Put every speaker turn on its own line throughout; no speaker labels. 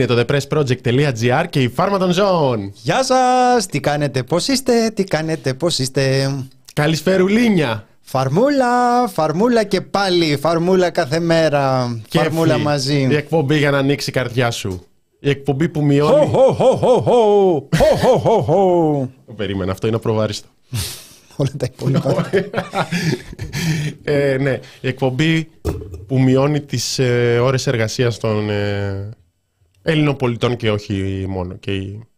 Είναι το thepressproject.gr και η φάρμα των ζώων.
Γεια σας! Τι κάνετε, πώς είστε, τι κάνετε, πώς είστε;
Καλησπερουλίνια.
Φαρμούλα, φαρμούλα και πάλι, φαρμούλα κάθε μέρα.
Κέφι.
Φαρμούλα μαζί.
Η εκπομπή για να ανοίξει η καρδιά σου. Η εκπομπή που μειώνει.
Χω, χω, χω, χω, χω. Χω, χω, χω, χω.
Το περίμενα, αυτό είναι απροβάριστο.
Όλα τα υπόλοιπα.
ε, ναι, η εκπομπή που μειώνει τις ε, ώρες εργασίας των ε, Έλληνων πολιτών και όχι μόνο. Και οι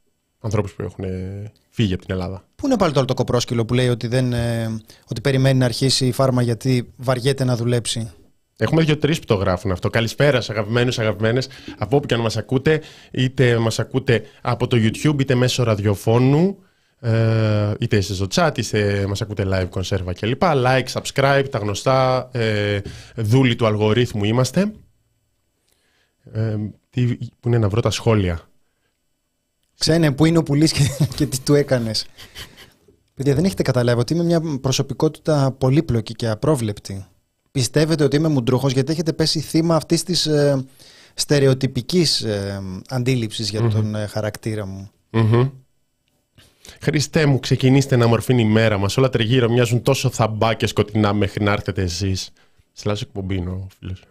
ανθρώπους που έχουν ε, φύγει από την Ελλάδα.
Πού είναι πάλι τώρα το κοπρόσκυλο που λέει ότι, δεν, ε, ότι περιμένει να αρχίσει η φάρμα γιατί βαριέται να δουλέψει;
Έχουμε δύο-τρει που το γράφουν αυτό. Καλησπέρας, σε αγαπημένους, αγαπημένες, από όπου και αν μας ακούτε, είτε μας ακούτε από το YouTube, είτε μέσω ραδιοφώνου, ε, είτε είστε στο chat, είτε μας ακούτε live κονσέρβα κλπ. Like, subscribe, τα γνωστά ε, δούλοι του αλγορίθμου είμαστε. Ε, τι, που είναι να βρω τα σχόλια.
Ξένε, πού είναι ο πουλής και, και τι του έκανες. Παιδιά, δεν έχετε καταλάβει ότι είμαι μια προσωπικότητα πολύπλοκη και απρόβλεπτη. Πιστεύετε ότι είμαι μουντρούχος γιατί έχετε πέσει θύμα αυτής της ε, στερεοτυπικής ε, αντίληψης για τον ε, χαρακτήρα μου.
Μμμ. Χριστέ μου, ξεκινήστε να μορφύνει η μέρα μας. Όλα τριγύρω μοιάζουν τόσο θαμπά και σκοτεινά μέχρι να έρθετε εσείς. Σλάς εκπομπή είναι ο φίλος.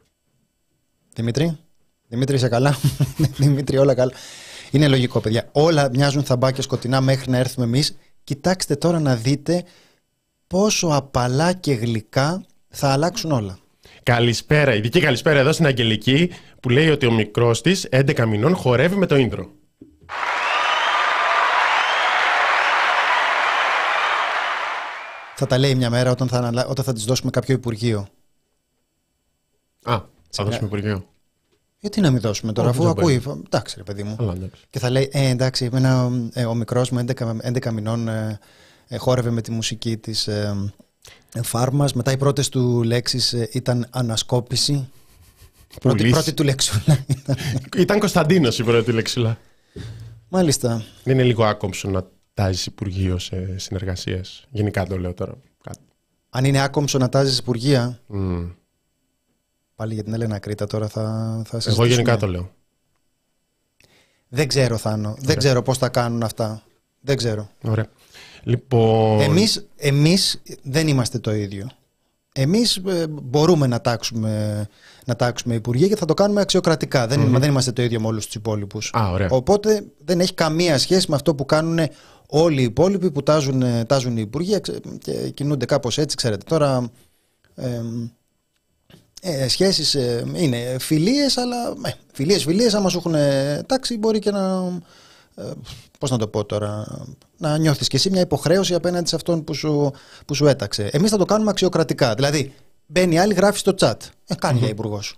Δημήτρη, Δημήτρη είσαι καλά; Δημήτρη όλα καλά. Είναι λογικό παιδιά. Όλα μοιάζουν θαμπά και σκοτεινά μέχρι να έρθουμε εμείς. Κοιτάξτε τώρα να δείτε πόσο απαλά και γλυκά θα αλλάξουν όλα.
Καλησπέρα, ειδική καλησπέρα εδώ στην Αγγελική που λέει ότι ο μικρός της 11 μηνών χορεύει με το ίνδρο.
Θα τα λέει μια μέρα όταν θα, αναλα... όταν θα της δώσουμε κάποιο υπουργείο.
Α, θα δώσουμε υπουργείο.
Γιατί να μην δώσουμε τώρα,
Όχι,
αφού
δεν
ακούει. Εντάξει, ρε παιδί μου.
Αλλά εντάξει.
Και θα λέει, ε, εντάξει, εμένα, ε, ο μικρός μου 11, 11 μηνών ε, ε, χόρευε με τη μουσική της ε, ε, φάρμας. Μετά οι πρώτες του λέξεις ε, ήταν ανασκόπηση. Πρώτη,
Πουλής.
πρώτη του λέξουλα ήταν.
Ήταν Κωνσταντίνος η πρώτη λέξιλα.
Μάλιστα.
Δεν είναι λίγο άκομψο να τάζει υπουργείο σε συνεργασίες. Γενικά το λέω τώρα. Κάτι.
Αν είναι άκομψο να τάζεις υπουργεία,
Μμ.
Πάλι για την Έλενα Κρήτα τώρα θα, θα
Εγώ
συζητήσουμε.
γενικά το λέω.
Δεν ξέρω, Θάνο. Δεν ξέρω πώς θα κάνουν αυτά. Δεν ξέρω.
Ωραία. Λοιπόν.
Εμείς, εμείς δεν είμαστε το ίδιο. Εμείς ε, μπορούμε να τάξουμε, να τάξουμε υπουργεία και θα το κάνουμε αξιοκρατικά. Δεν, είναι- δεν είμαστε το ίδιο με όλους τους υπόλοιπους.
Α, ωραία.
Οπότε δεν έχει καμία σχέση με αυτό που κάνουν όλοι οι υπόλοιποι που τάζουν, ε, τάζουν οι υπουργεία ξε- και κινούνται κάπως έτσι, ξέρετε. Τώρα ε, ε, σχέσεις ε, είναι φιλίες, αλλά ε, φιλίες, φιλίες, άμα σου έχουν ε, τάξει μπορεί και να, ε, πώς να το πω τώρα, να νιώθεις και εσύ μια υποχρέωση απέναντι σε αυτόν που σου, που σου έταξε. Εμείς θα το κάνουμε αξιοκρατικά. Δηλαδή, μπαίνει άλλη, γράφεις στο chat. Ε, κάνει για υπουργός.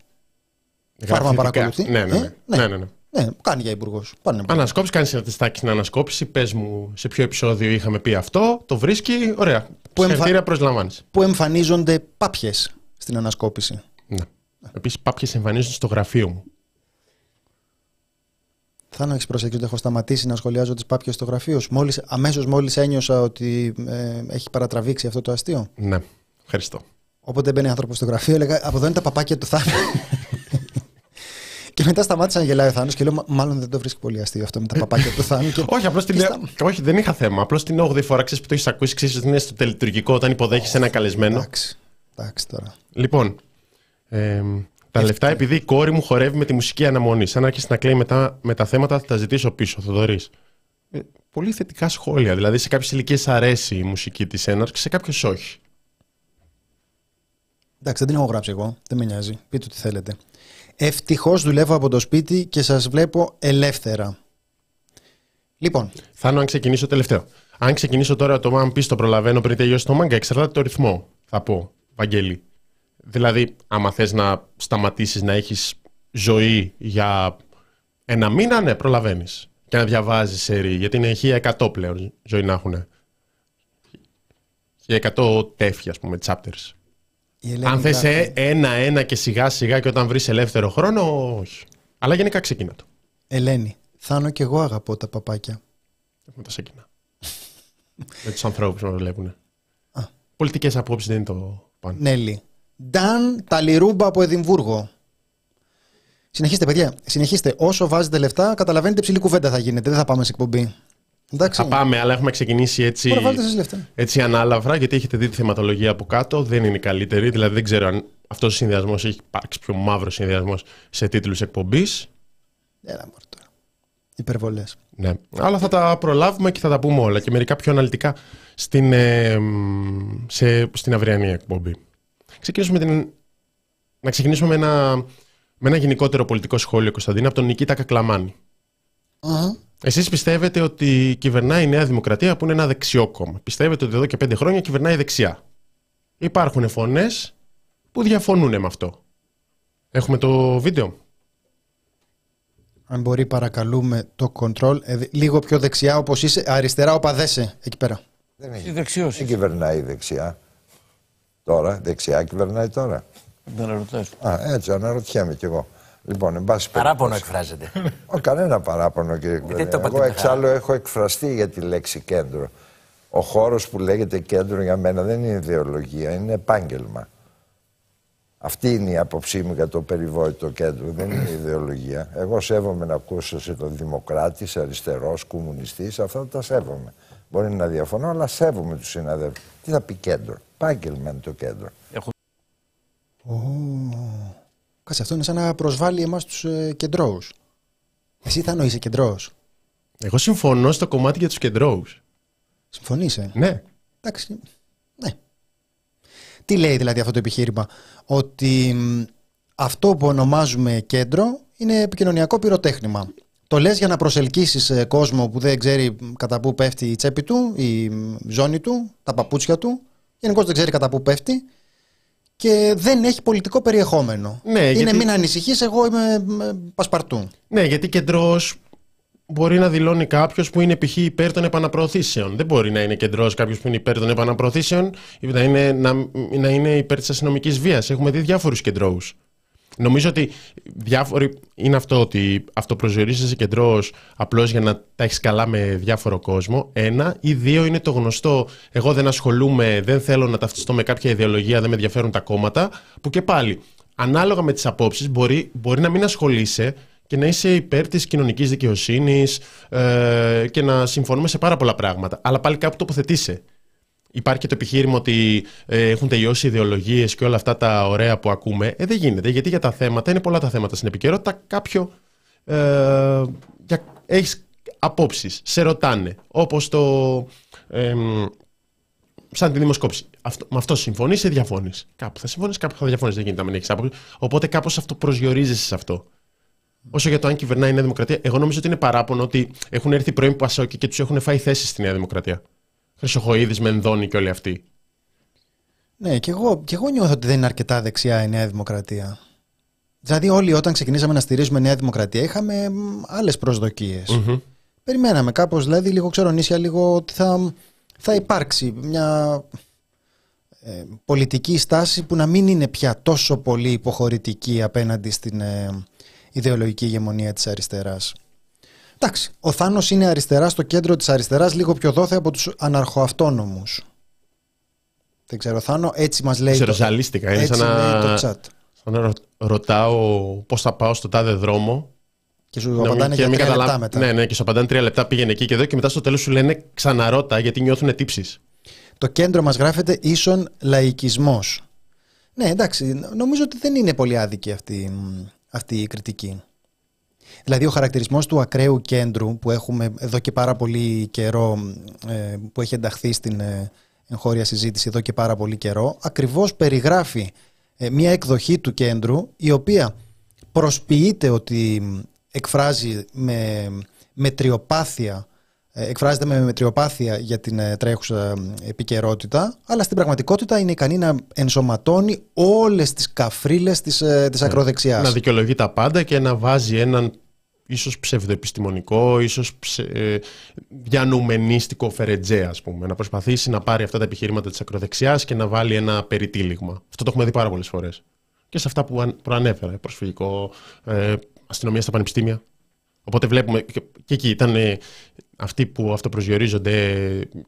Φάρμα
Γραφτικά.
παρακολουθεί.
Ναι, ναι,
Ε,
ναι. ναι, ναι, ναι.
Ναι, κάνει για υπουργός. Πάνε.
Ανασκόπηση, κάνεις ένα τεστάκι στην ανασκόπηση. Πες μου σε ποιο επεισόδιο είχαμε πει αυτό. Το βρίσκει. Ωραία.
Που
Που
εμφα-
Συγχαρητήρια προσλαμβάνεις.
Που εμφανίζονται πάπιες στην ανασκόπηση.
Ναι. Επίσης, πάπιε εμφανίζονται στο γραφείο μου.
Θα να έχει προσέξει ότι έχω σταματήσει να σχολιάζω τις πάπιες στο γραφείο σου. Μόλις, αμέσως μόλις ένιωσα ότι ε, έχει παρατραβήξει αυτό το αστείο.
Ναι. Ευχαριστώ.
Όποτε μπαίνει άνθρωπος στο γραφείο, έλεγα Από εδώ είναι τα παπάκια του Θάνου. και μετά σταμάτησα να γελάει ο Θάνος και λέω «Μα- Μάλλον δεν το βρίσκει πολύ αστείο αυτό με τα παπάκια του Θάνου. Και...
Όχι, απλώς την.
και στα-
Όχι, δεν είχα θέμα. Απλώς την 8η φορά ξέρεις που το έχεις ακούσει, ξέρεις ότι είναι στο τελετουργικό όταν υποδέχει ένα καλεσμένο.
Εντάξει. Εντάξει τώρα.
Λοιπόν, ε, τα λεφτά επειδή η κόρη μου χορεύει με τη μουσική αναμονή. Αν άρχισε να κλαίει μετά με τα θέματα, θα τα ζητήσω πίσω, Θοδωρής. Ε, πολύ θετικά σχόλια. Δηλαδή, σε κάποιες ηλικίες αρέσει η μουσική της έναρξη, σε κάποιες όχι.
Εντάξει, δεν την έχω γράψει εγώ. Δεν με νοιάζει. Πείτε ό,τι θέλετε. Ευτυχώς δουλεύω από το σπίτι και σας βλέπω ελεύθερα. Λοιπόν.
Θα αν ξεκινήσω τελευταίο. Αν ξεκινήσω τώρα το αν πει το προλαβαίνω πριν τελειώσει το μάγκα, εξαρτάται το ρυθμό. Θα πω, Βαγγέλη. Δηλαδή, άμα θες να σταματήσεις να έχεις ζωή για ένα μήνα, ναι, προλαβαίνεις. Και να διαβάζεις σερή. Γιατί είναι 1100 πλέον ζωή να έχουν. 1100 τέφια, ας πούμε, chapters. Αν θες ένα-ένα και σιγά σιγά και όταν βρεις ελεύθερο χρόνο, όχι. Αλλά γενικά ξεκινά το.
Ελένη, Θάνο και εγώ αγαπώ τα παπάκια.
Έχουμε τα σέκινα. Με τους ανθρώπους που μα βλέπουν. Πολιτικές απόψεις δεν είναι το πάνω.
Νέλη. Νταν Ταλιρούμπα από Εδιμβούργο. Συνεχίστε, παιδιά. Συνεχίστε. Όσο βάζετε λεφτά, καταλαβαίνετε ψηλή κουβέντα θα γίνεται. Δεν θα πάμε σε εκπομπή.
Εντάξει. Θα πάμε, αλλά έχουμε ξεκινήσει έτσι, έτσι ανάλαβρα, γιατί έχετε δει τη θεματολογία από κάτω. Δεν είναι η καλύτερη. Δηλαδή, δεν ξέρω αν αυτός ο συνδυασμός έχει υπάρξει πιο μαύρος συνδυασμός σε τίτλους εκπομπής.
Έλα, μόνο τώρα. Υπερβολές.
Ναι. Αλλά θα τα προλάβουμε και θα τα πούμε όλα και μερικά πιο αναλυτικά στην, ε, σε, στην αυριανή εκπομπή. Ξεκινήσουμε την... Να ξεκινήσουμε με ένα, με ένα γενικότερο πολιτικό σχόλιο, Κωνσταντίνα, από τον Νικήτα Κακλαμάνη. Uh-huh. Εσείς πιστεύετε ότι κυβερνάει η Νέα Δημοκρατία που είναι ένα δεξιό κόμμα; Πιστεύετε ότι εδώ και πέντε χρόνια κυβερνάει δεξιά; Υπάρχουν φωνές που διαφωνούν με αυτό. Έχουμε το βίντεο.
Αν μπορεί παρακαλούμε το control ε, λίγο πιο δεξιά όπως είσαι, αριστερά οπαδέσαι εκεί πέρα.
Δεν έχει. Δεξιός. Δεν κυβερνάει δεξιά. Τώρα, δεξιά κυβερνάει τώρα.
Δεν αναρωτάς.
Α, έτσι αναρωτιέμαι κι εγώ. Λοιπόν, εν πάση
Παράπονο εκφράζεται.
Ο, κανένα παράπονο, κύριε Κουβέντα. Εγώ εξάλλου έχω εκφραστεί για τη λέξη κέντρο. Ο χώρος που λέγεται κέντρο για μένα δεν είναι ιδεολογία, είναι επάγγελμα. Αυτή είναι η άποψή μου για το περιβόητο κέντρο, δεν είναι ιδεολογία. Εγώ σέβομαι να ακούσω σε τον δημοκράτη, αριστερός, κομμουνιστής, αυτά τα σέβομαι. Μπορεί να διαφωνώ, αλλά σέβομαι τους συναδέλφους. Τι θα πει κέντρο; Επάγγελμα είναι το κέντρο. Έχω...
Κάτσε, αυτό είναι σαν να προσβάλλει εμάς τους ε, κεντρώους. Εσύ θα νοείσαι κεντρό.
Εγώ συμφωνώ στο κομμάτι για τους κεντρώους.
Συμφωνεί, ε.
Ναι.
Εντάξει. Ναι. Τι λέει δηλαδή αυτό το επιχείρημα, Ότι αυτό που ονομάζουμε κέντρο είναι επικοινωνιακό πυροτέχνημα. Το λες για να προσελκύσεις ε, κόσμο που δεν ξέρει κατά πού πέφτει η τσέπη του, η ζώνη του, τα παπούτσια του. Γενικώς δεν ξέρει κατά πού πέφτει και δεν έχει πολιτικό περιεχόμενο. Ναι, είναι γιατί... μην ανησυχείς, εγώ είμαι πασπαρτού.
Ναι, γιατί κεντρός μπορεί να δηλώνει κάποιος που είναι π.χ. υπέρ των επαναπροωθήσεων. Δεν μπορεί να είναι κεντρός κάποιος που είναι υπέρ των επαναπροωθήσεων ή να είναι, να, να είναι υπέρ της αστυνομικής βίας. Έχουμε δει διάφορους κεντρώους. Νομίζω ότι διάφοροι είναι αυτό ότι αυτοπροσδιορίζεσαι κεντρό απλώς για να τα έχεις καλά με διάφορο κόσμο. Ένα. Ή δύο είναι το γνωστό. Εγώ δεν ασχολούμαι, δεν θέλω να ταυτιστώ με κάποια ιδεολογία, δεν με ενδιαφέρουν τα κόμματα. Που και πάλι, ανάλογα με τις απόψεις, μπορεί, μπορεί να μην ασχολείσαι και να είσαι υπέρ της κοινωνικής δικαιοσύνης ε, και να συμφωνούμε σε πάρα πολλά πράγματα. Αλλά πάλι κάπου τοποθετήσει. Υπάρχει και το επιχείρημα ότι ε, έχουν τελειώσει ιδεολογίες και όλα αυτά τα ωραία που ακούμε. Ε, δεν γίνεται. Γιατί για τα θέματα, είναι πολλά τα θέματα στην επικαιρότητα, κάποιο. Ε, για, έχεις απόψεις, σε ρωτάνε. Όπως το. Ε, σαν τη δημοσκόπηση. Αυτό, με αυτό συμφωνείς ή διαφωνείς; Κάπου θα συμφωνείς, κάπου θα διαφωνείς. Δεν γίνεται να μην έχεις άποψη. Οπότε κάπως αυτό προσδιορίζεσαι σε αυτό. Όσο για το αν κυβερνάει η Νέα Δημοκρατία, εγώ νομίζω ότι είναι παράπονο ότι έχουν έρθει πρώην Πασόκοι και τους έχουν φάει θέσει στη Νέα Δημοκρατία. Χρυσοχοίδης, Μενδώνη και όλοι αυτοί.
Ναι, και εγώ, και εγώ νιώθω ότι δεν είναι αρκετά δεξιά η Νέα Δημοκρατία. Δηλαδή, όλοι όταν ξεκινήσαμε να στηρίζουμε Νέα Δημοκρατία είχαμε άλλες προσδοκίες. Mm-hmm. Περιμέναμε κάπως, δηλαδή, λίγο ξέρω νήσια, λίγο ότι θα, θα υπάρξει μια ε, πολιτική στάση που να μην είναι πια τόσο πολύ υποχωρητική απέναντι στην ε, ιδεολογική ηγεμονία της αριστεράς. Εντάξει, ο Θάνος είναι αριστερά στο κέντρο της αριστεράς, λίγο πιο δόθε από τους αναρχοαυτόνομους. Δεν ξέρω, Θάνο, έτσι μας λέει.
Ξέρω, ζαλίστηκα. Είναι σαν να, σαν να ρωτάω πώς θα πάω στο τάδε δρόμο.
Και σου απαντάνε για τρία λεπτά μετά.
Ναι, ναι, και σου απαντάνε τρία λεπτά πήγαινε εκεί και εδώ και μετά στο τέλος σου λένε ξαναρώτα γιατί νιώθουν τύψεις.
Το κέντρο μας γράφεται ίσον λαϊκισμός. Ναι, εντάξει, νομίζω ότι δεν είναι πολύ άδικη αυτή, αυτή η κριτική. Δηλαδή ο χαρακτηρισμός του ακραίου κέντρου που έχουμε εδώ και πάρα πολύ καιρό, ε, που έχει ενταχθεί στην ε, εγχώρια συζήτηση εδώ και πάρα πολύ καιρό, ακριβώς περιγράφει ε, μια εκδοχή του κέντρου η οποία προσποιείται ότι εκφράζει με μετριοπάθεια ε, εκφράζεται με μετριοπάθεια για την ε, τρέχουσα επικαιρότητα, αλλά στην πραγματικότητα είναι ικανή να ενσωματώνει όλες τις καφρίλες της, της ναι. ακροδεξιάς.
Να δικαιολογεί τα πάντα και να βάζει έναν ίσως ψευδοεπιστημονικό, ίσως ψε, διανουμενίστικο φερετζέ, ας πούμε. Να προσπαθήσει να πάρει αυτά τα επιχειρήματα της ακροδεξιάς και να βάλει ένα περιτύλιγμα. Αυτό το έχουμε δει πάρα πολλές φορές. Και σε αυτά που προανέφερα, προσφυγικό, ε, αστυνομία στα πανεπιστήμια. Οπότε βλέπουμε, και, και εκεί ήταν ε, αυτοί που αυτοπροσδιορίζονται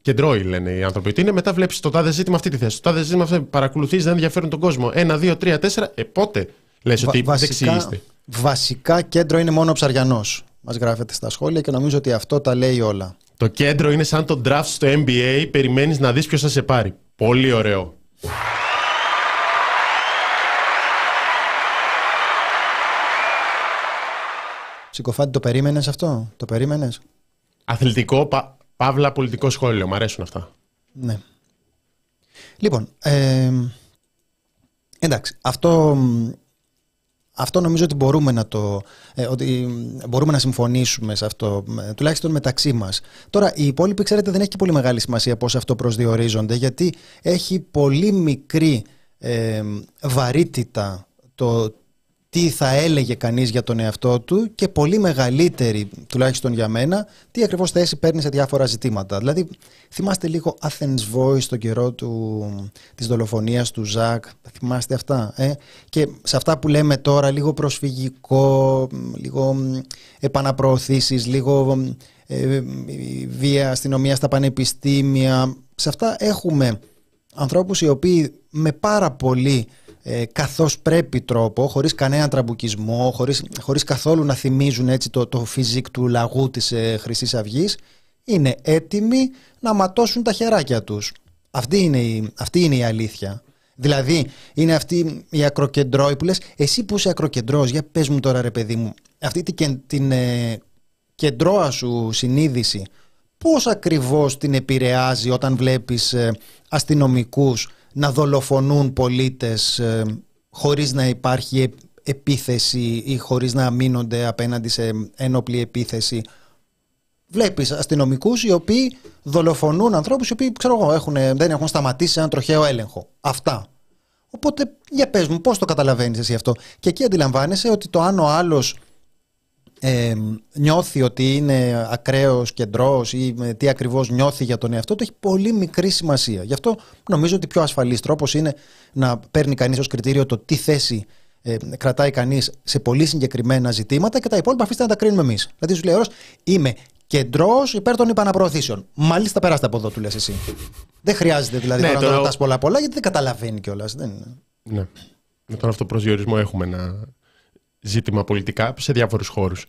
κεντρώοι, λένε οι άνθρωποι. Ότι είναι μετά βλέπεις το τάδε ζήτημα αυτή τη θέση. Το τάδε ζήτημα αυτό παρακολουθείς, δεν ενδιαφέρουν τον κόσμο. Ένα, δύο, τρία, τέσσερα. Ε, πότε λες ότι βασικά, δεξί
Βασικά κέντρο είναι μόνο ο ψαριανός. Μας γράφεται στα σχόλια και νομίζω ότι αυτό τα λέει όλα.
Το κέντρο είναι σαν το draft στο NBA. Περιμένεις να δεις ποιος θα σε πάρει. Πολύ ωραίο.
Ψικοφάτη, το περίμενες αυτό, το περίμενες;
Αθλητικό, πα, παύλα πολιτικό σχόλιο. Μ' αρέσουν αυτά.
Ναι. Λοιπόν, ε, εντάξει, αυτό, αυτό νομίζω ότι μπορούμε να το, ε, ότι μπορούμε να συμφωνήσουμε σε αυτό, ε, τουλάχιστον μεταξύ μας. Τώρα, οι υπόλοιποι, ξέρετε, δεν έχει και πολύ μεγάλη σημασία πώς αυτό προσδιορίζονται, γιατί έχει πολύ μικρή ε, βαρύτητα το τι θα έλεγε κανείς για τον εαυτό του και πολύ μεγαλύτερη, τουλάχιστον για μένα, τι ακριβώς θέση παίρνει σε διάφορα ζητήματα. Δηλαδή, θυμάστε λίγο Athens Voice στον καιρό του, της δολοφονίας του Ζακ, θυμάστε αυτά. Ε; Και σε αυτά που λέμε τώρα, λίγο προσφυγικό, λίγο επαναπροωθήσεις, λίγο ε, βία αστυνομία στα πανεπιστήμια, σε αυτά έχουμε ανθρώπους οι οποίοι με πάρα πολύ ε, καθώς πρέπει τρόπο, χωρίς κανέναν τραμπουκισμό, χωρίς, χωρίς καθόλου να θυμίζουν έτσι το, το φυσικ του λαγού της ε, Χρυσής Αυγής, είναι έτοιμοι να ματώσουν τα χεράκια τους. Αυτή είναι η, αυτή είναι η αλήθεια. Δηλαδή, είναι αυτή η ακροκεντρώη που λες, εσύ που είσαι ακροκεντρός, για πες μου τώρα ρε παιδί μου, αυτή την, την ε, κεντρώα σου συνείδηση, πώς ακριβώς την επηρεάζει όταν βλέπεις ε, αστυνομικούς να δολοφονούν πολίτες ε, χωρίς να υπάρχει επίθεση ή χωρίς να αμήνονται απέναντι σε ένοπλη επίθεση. Βλέπεις αστυνομικούς οι οποίοι δολοφονούν ανθρώπους οι οποίοι ξέρω εγώ, έχουν, δεν έχουν σταματήσει έναν τροχαίο έλεγχο. Αυτά. Οπότε για πες μου πώς το καταλαβαίνεις εσύ αυτό; Και εκεί αντιλαμβάνεσαι ότι το αν ο άλλος ε, νιώθει ότι είναι ακραίος κεντρός ή τι ακριβώς νιώθει για τον εαυτό του έχει πολύ μικρή σημασία. Γι' αυτό νομίζω ότι πιο ασφαλής τρόπος είναι να παίρνει κανείς ως κριτήριο το τι θέση ε, κρατάει κανείς σε πολύ συγκεκριμένα ζητήματα και τα υπόλοιπα αφήστε να τα κρίνουμε εμείς. Δηλαδή σου λέει όρος, είμαι κεντρός υπέρ των υπαναπροωθήσεων. Μάλιστα περάστε από εδώ, του λες εσύ. δεν χρειάζεται δηλαδή ναι, να το ρωτάς πολλά πολλά γιατί δεν καταλαβαίνει κιόλας. Δεν...
Ναι. Με τον αυτοπροσδιορισμό έχουμε να ζήτημα πολιτικά σε διάφορους χώρους.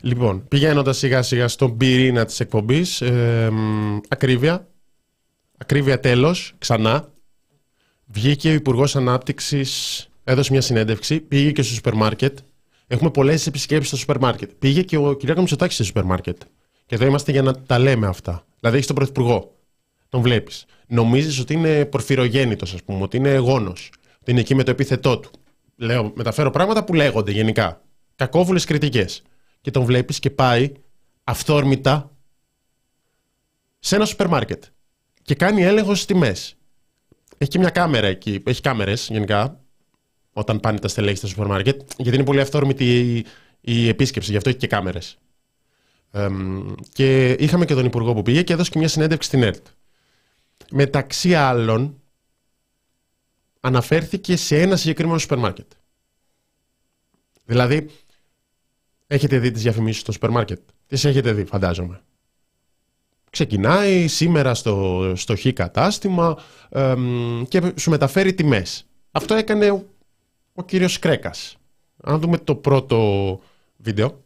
Λοιπόν, πηγαίνοντας σιγά σιγά στον πυρήνα της εκπομπής, ε, ακρίβεια, ακρίβεια τέλος, ξανά, βγήκε ο Υπουργός Ανάπτυξης, έδωσε μια συνέντευξη, πήγε και στο σούπερ μάρκετ, έχουμε πολλές επισκέψεις στο σούπερ μάρκετ, πήγε και ο κ. Μητσοτάκης στο σούπερ μάρκετ. Και εδώ είμαστε για να τα λέμε αυτά. Δηλαδή έχεις τον Πρωθυπουργό, τον βλέπεις. Νομίζεις ότι είναι πορφυρογέννητος, ας πούμε, ότι είναι γόνος, ότι είναι εκεί με το επίθετό του λέω, μεταφέρω πράγματα που λέγονται γενικά. Κακόβουλες κριτικές. Και τον βλέπεις και πάει αυθόρμητα σε ένα σούπερ μάρκετ και κάνει έλεγχο στις τιμές. Έχει και μια κάμερα εκεί. Έχει κάμερες γενικά όταν πάνε τα στελέχη στο σούπερ μάρκετ, γιατί είναι πολύ αυθόρμητη η, η επίσκεψη, γι' αυτό έχει και κάμερες. και είχαμε και τον Υπουργό που πήγε και έδωσε και μια συνέντευξη στην ΕΡΤ. Μεταξύ άλλων, αναφέρθηκε σε ένα συγκεκριμένο σούπερ μάρκετ. Δηλαδή, έχετε δει τις διαφημίσεις στο σούπερ μάρκετ; Τις έχετε δει, φαντάζομαι. Ξεκινάει σήμερα στο, στο χ κατάστημα και σου μεταφέρει τιμές. Αυτό έκανε ο, ο κύριος Κρέκας. Αν δούμε το πρώτο βίντεο.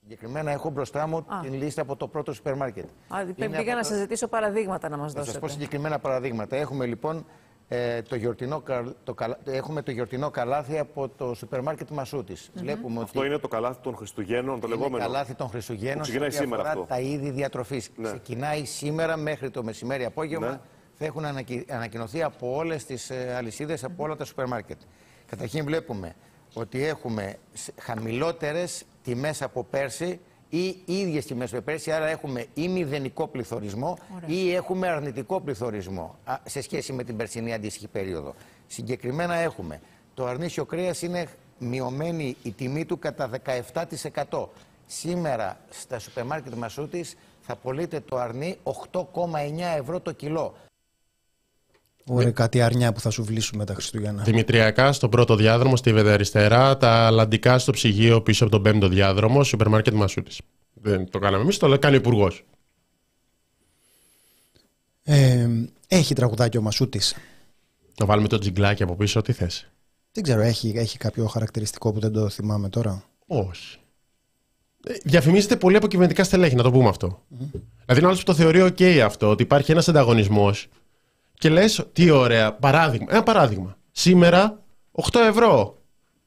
Συγκεκριμένα έχω μπροστά μου Α. την λίστα από το πρώτο σούπερ μάρκετ.
πήγα να σας ζητήσω παραδείγματα να μας δώσετε. Θα σας
πω συγκεκριμένα παραδείγματα. Έχουμε λοιπόν ε, το γιορτινό, το, έχουμε το γιορτινό καλάθι από το σούπερ μάρκετ Μασούτη.
Mm-hmm. αυτό είναι το καλάθι των Χριστουγέννων, το λεγόμενο.
Το καλάθι των Χριστουγέννων
ξεκινάει σήμερα αυτό.
τα είδη διατροφής. Ναι. Ξεκινάει σήμερα μέχρι το μεσημέρι απόγευμα. Ναι. θα έχουν ανακοινωθεί από όλες τις ε, αλυσίδες, από όλα τα σούπερ μάρκετ. Καταρχήν βλέπουμε ότι έχουμε χαμηλότερες τιμές από πέρσι ή ίδιες τιμές με πέρσι, άρα έχουμε ή μηδενικό πληθωρισμό ή έχουμε αρνητικό πληθωρισμό σε σχέση με την περσινή αντίστοιχη περίοδο. Συγκεκριμένα έχουμε το αρνήσιο κρέας είναι μειωμένη η τιμή του κατά 17%. Σήμερα στα σούπερ μάρκετ Μασούτης θα πωλείται το αρνί 8,9 ευρώ το κιλό.
Ωραία, κάτι αρνιά που θα σου βλύσουμε τα Χριστούγεννα.
Δημητριακά στον πρώτο διάδρομο, στη Βεδε αριστερά. Τα λαντικά στο ψυγείο πίσω από τον πέμπτο διάδρομο, σούπερ μάρκετ Μασούτης. Δεν το κάναμε εμείς, το κάνει ο Υπουργός.
Ε, έχει τραγουδάκι ο Μασούτης.
Να βάλουμε το τζιγκλάκι από πίσω, τι θες;
Δεν ξέρω, έχει, έχει κάποιο χαρακτηριστικό που δεν το θυμάμαι τώρα;
Όχι. Ε, διαφημίζεται πολύ από κυβερνητικά στελέχη, να το πούμε αυτό. Mm-hmm. Δηλαδή, είναι άλλος που το θεωρεί OK αυτό, ότι υπάρχει ένας ανταγωνισμός και λες, τι ωραία, παράδειγμα. Ένα παράδειγμα. Σήμερα 8 ευρώ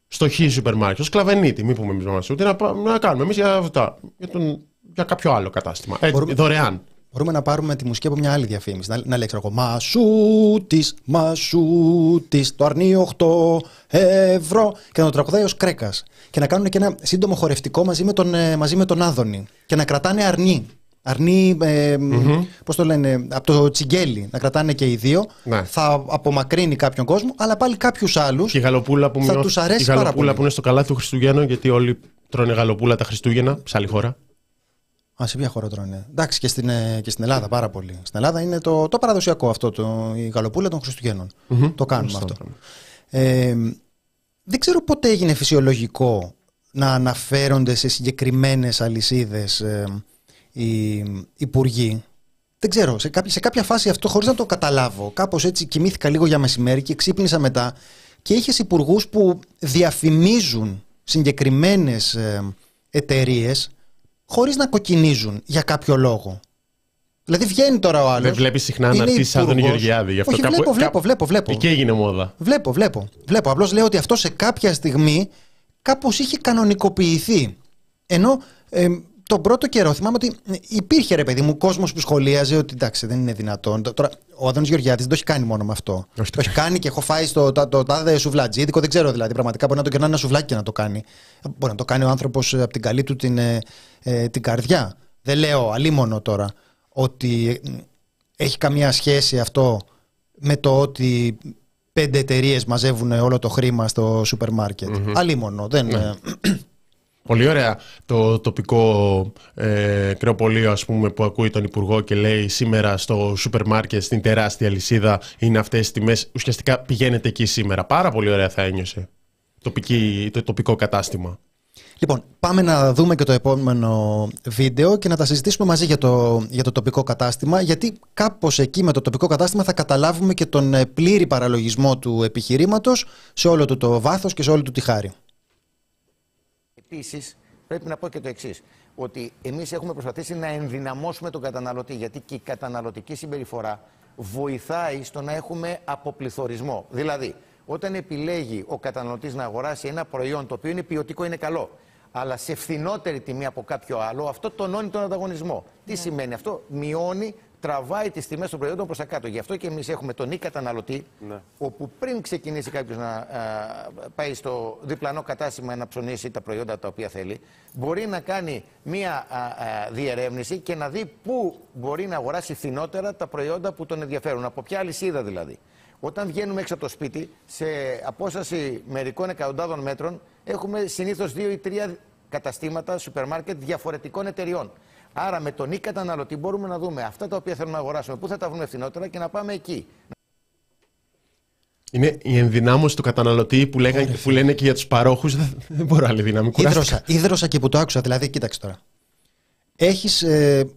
στο χ σούπερ μάρκετ, ως κλαβενίτη, μην πούμε εμεί μα ούτε να, να κάνουμε εμείς για, αυτά, για, τον, για κάποιο άλλο κατάστημα. Ε, Μπορούμε... Δωρεάν.
Μπορούμε να πάρουμε τη μουσική από μια άλλη διαφήμιση. Να, να λέει, ξέρω εγώ, Μασούτης, Μασούτης, το αρνί 8 ευρώ. Και να το τραγουδάει ως κρέκας. Και να κάνουν και ένα σύντομο χορευτικό μαζί με τον, ε, μαζί με τον Άδωνη. Και να κρατάνε αρνί. Αρνί, ε, mm-hmm. πώς το λένε, από το τσιγκέλι. Να κρατάνε και οι δύο. Ναι. Θα απομακρύνει κάποιον κόσμο, αλλά πάλι κάποιους άλλους.
Και η γαλοπούλα που,
θα τους αρέσει η γαλοπούλα
που είναι στο καλάθι του Χριστουγέννου, γιατί όλοι τρώνε γαλοπούλα τα Χριστούγεννα σε άλλη χώρα.
Α, σε ποια χώρα τρώνε. Εντάξει, και στην, ε, και στην Ελλάδα πάρα πολύ. Στην Ελλάδα είναι το, το παραδοσιακό αυτό, το, η γαλοπούλα των Χριστουγέννων. Mm-hmm. Το κάνουμε αυτό. Ε, δεν ξέρω πότε έγινε φυσιολογικό να αναφέρονται σε συγκεκριμένες αλυσίδες ε, οι υπουργοί. Δεν ξέρω, σε κάποια, σε κάποια φάση αυτό χωρίς να το καταλάβω. Κάπως έτσι κοιμήθηκα λίγο για μεσημέρι και ξύπνησα μετά και είχες υπουργούς που διαφημίζουν συγκεκριμένες ε, εταιρείες χωρίς να κοκκινίζουν για κάποιο λόγο. Δηλαδή βγαίνει τώρα ο άλλος.
Δεν βλέπεις συχνά να πει σαν τον Γεωργιάδη. Γι αυτό
Όχι, βλέπω, βλέπω, βλέπω, βλέπω.
Εκεί έγινε μόδα.
Βλέπω, βλέπω. βλέπω. Απλώς λέω ότι αυτό σε κάποια στιγμή κάπως είχε κανονικοποιηθεί. Ενώ ε, τον πρώτο καιρό θυμάμαι ότι υπήρχε ρε παιδί μου κόσμος που σχολίαζε ότι εντάξει δεν είναι δυνατόν. Τώρα ο Αδόνη Γεωργιάδη δεν το έχει κάνει μόνο με αυτό. Όχι, το έχει κάνει και έχω φάει στο το, το, τάδε σουβλατζίδικο. Δεν ξέρω δηλαδή. Πραγματικά μπορεί να το κερνάει ένα σουβλάκι και να το κάνει. Μπορεί να το κάνει ο άνθρωπος από την καλή του την, ε, ε, την καρδιά. Δεν λέω αλίμονο τώρα ότι έχει καμία σχέση αυτό με το ότι πέντε εταιρείες μαζεύουν όλο το χρήμα στο σούπερ μάρκετ. Mm-hmm. Αλίμονο. Δεν, ναι. Ε,
Πολύ ωραία το τοπικό ε, κρεοπολείο ας πούμε, που ακούει τον Υπουργό και λέει σήμερα στο σούπερ μάρκετ στην τεράστια λυσίδα είναι αυτές οι τιμές. Ουσιαστικά πηγαίνετε εκεί σήμερα. Πάρα πολύ ωραία θα ένιωσε τοπική, το τοπικό κατάστημα.
Λοιπόν, πάμε να δούμε και το επόμενο βίντεο και να τα συζητήσουμε μαζί για το, για το τοπικό κατάστημα, γιατί κάπως εκεί με το τοπικό κατάστημα θα καταλάβουμε και τον ε, πλήρη παραλογισμό του επιχειρήματος σε όλο του το βάθος και σε όλη του τη χάρη.
Επίσης, πρέπει να πω και το εξής. Ότι εμείς έχουμε προσπαθήσει να ενδυναμώσουμε τον καταναλωτή. Γιατί και η καταναλωτική συμπεριφορά βοηθάει στο να έχουμε αποπληθωρισμό. Δηλαδή, όταν επιλέγει ο καταναλωτής να αγοράσει ένα προϊόν το οποίο είναι ποιοτικό, είναι καλό, αλλά σε φθηνότερη τιμή από κάποιο άλλο, αυτό τονώνει τον ανταγωνισμό. Τι ναι. σημαίνει αυτό, μειώνει τραβάει τις τιμές των προϊόντων προς τα κάτω. Γι' αυτό και εμείς έχουμε τον ή καταναλωτή, ναι. όπου πριν ξεκινήσει κάποιος να α, πάει στο διπλανό κατάστημα να ψωνίσει τα προϊόντα τα οποία θέλει, μπορεί να κάνει μία α, διερεύνηση και να δει πού μπορεί να αγοράσει φθηνότερα τα προϊόντα που τον ενδιαφέρουν. Από ποια αλυσίδα δηλαδή. Όταν βγαίνουμε έξω από το σπίτι, σε απόσταση μερικών εκατοντάδων μέτρων, έχουμε συνήθως δύο ή τρία καταστήματα, σούπερ μάρκετ διαφορετικών εταιριών. Άρα με τον ή καταναλωτή μπορούμε να δούμε αυτά τα οποία θέλουμε να αγοράσουμε, πού θα τα βρούμε φθηνότερα και να πάμε εκεί.
Είναι η ενδυνάμωση του καταναλωτή που, λέγα, που λένε και για τους παρόχους. Δεν, δεν μπορώ άλλη δύναμη.
Ήδρωσα, ίδρωσα και που το άκουσα. Δηλαδή, κοίταξε τώρα. Έχεις ε,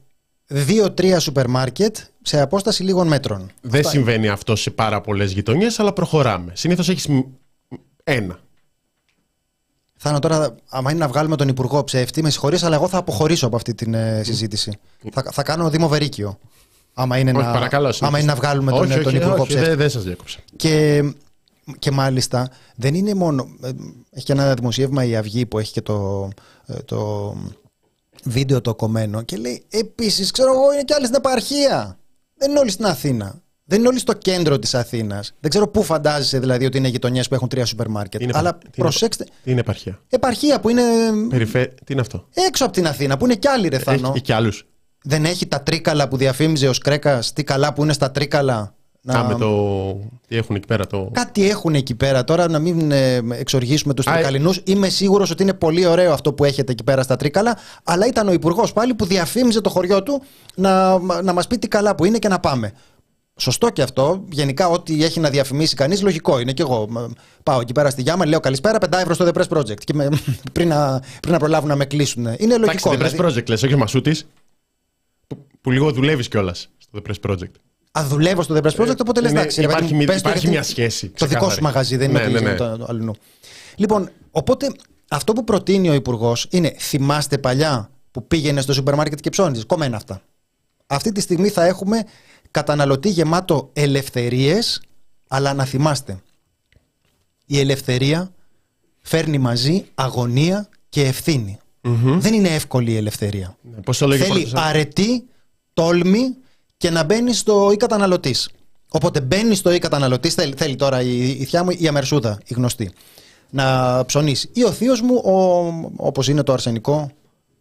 δύο-τρία σούπερ μάρκετ σε απόσταση λίγων μέτρων.
Δεν συμβαίνει αυτό σε πάρα πολλές γειτονιές, αλλά προχωράμε. Συνήθως έχεις ένα.
Θα είναι τώρα, άμα είναι να βγάλουμε τον Υπουργό ψεύτη, με συγχωρείς, αλλά εγώ θα αποχωρήσω από αυτή τη ε, συζήτηση. θα, θα κάνω δημοβερίκιο. Άμα είναι,
όχι,
να,
παρακαλώ,
άμα είναι να βγάλουμε τον, όχι, τον Υπουργό ψεύτη.
Δεν, δεν σας διέκοψα.
Και, και μάλιστα δεν είναι μόνο. Ε, έχει και ένα δημοσίευμα η Αυγή που έχει και το, ε, το βίντεο το κομμένο και λέει επίσης, ξέρω εγώ, είναι και άλλοι στην επαρχία. Δεν είναι όλοι στην Αθήνα. Δεν είναι όλοι στο κέντρο της Αθήνας. Δεν ξέρω πού φαντάζεσαι δηλαδή ότι είναι γειτονιές που έχουν τρία σούπερ μάρκετ.
Είναι
Αλλά
τι είναι-
προσέξτε.
Τι είναι επαρχία;
Επαρχία που είναι
Περιφέ... Τι είναι αυτό;
έξω από την Αθήνα, που είναι κι άλλοι ρε Θάνο.
Έχει και άλλους.
Δεν έχει τα τρίκαλα που διαφήμιζε ο Σκρέκας. Τι καλά που είναι στα τρίκαλα. Να-
Α, με το. Τι έχουν εκεί πέρα. Το...
Κάτι έχουν εκεί πέρα. Τώρα να μην ε, εξοργήσουμε τους
Α, ε-
τρικαλινούς. Είμαι σίγουρος ότι είναι πολύ ωραίο αυτό που έχετε εκεί πέρα στα τρίκαλα. Αλλά ήταν ο υπουργός πάλι που διαφήμιζε το χωριό του να, να μας πει τι καλά που είναι και να πάμε. Σωστό και αυτό. Γενικά, ό,τι έχει να διαφημίσει κανείς, λογικό είναι. Και εγώ μ, πάω εκεί πέρα στη Γιάμα, λέω καλησπέρα, 5 ευρώ στο The Press Project. Και με, πριν, να, πριν να προλάβουν να με κλείσουν. Είναι
Εντάξει,
λογικό.
The
δηλαδή.
Press Project λες, όχι ο Μασούτης. Που, που λίγο δουλεύεις κιόλας στο The Press Project.
Α, δουλεύω στο The Press Project, οπότε λες
είναι-
εντάξει. ρε παιδί
υπάρχει
μου,
μη-
πες το
υπάρχει
γιατί
μια σχέση,
Το δικό
ξεκάθαρη.
σου μαγαζί δεν είναι
Ναι,
ότι
ναι, ναι.
το το αλλού. Λοιπόν, οπότε αυτό που προτείνει ο Υπουργός είναι θυμάστε παλιά που πήγαινε στο σούπερ μάρκετ και ψώνιζες. Κομμένα αυτά. Αυτή τη στιγμή θα έχουμε καταναλωτή γεμάτο ελευθερίες, αλλά να θυμάστε. Η ελευθερία φέρνει μαζί αγωνία και ευθυνη Δεν είναι εύκολη η ελευθερία.
Πώς το λέγει
Θέλει αρετή, τόλμη και να μπαίνεις στο ή καταναλωτής. Οπότε μπαίνει στο ή καταναλωτής, θέλει, θέλει τώρα η, η θιά μου η αμερσούδα, η γνωστή, να ψωνίσει. Ή ο θείος μου, όπως είναι το αρσενικό,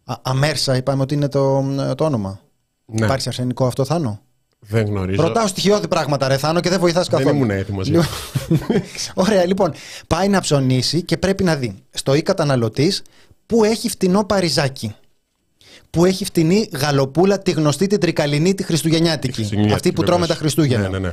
α, αμέρσα, είπαμε ότι είναι το, το όνομα.
Ναι.
Υπάρχει αρσενικό αυτό, Θάνο;
Δεν γνωρίζω.
Ρωτάω στοιχειώδη πράγματα, ρε Θάνο, και δεν βοηθάς
Δεν
καθόλου.
ήμουν έτοιμος.
Λοιπόν, Ωραία, λοιπόν. Πάει να ψωνίσει και πρέπει να δει στο ή καταναλωτής που έχει φτηνό παριζάκι. Που έχει φτηνή γαλοπούλα, τη γνωστή την τρικαλινή, τη χριστουγεννιάτικη.
Χριστουγεννιάτικη,
Αυτή που τρώμε
βεβαίως.
τα Χριστούγεννα.
Ναι, ναι, ναι.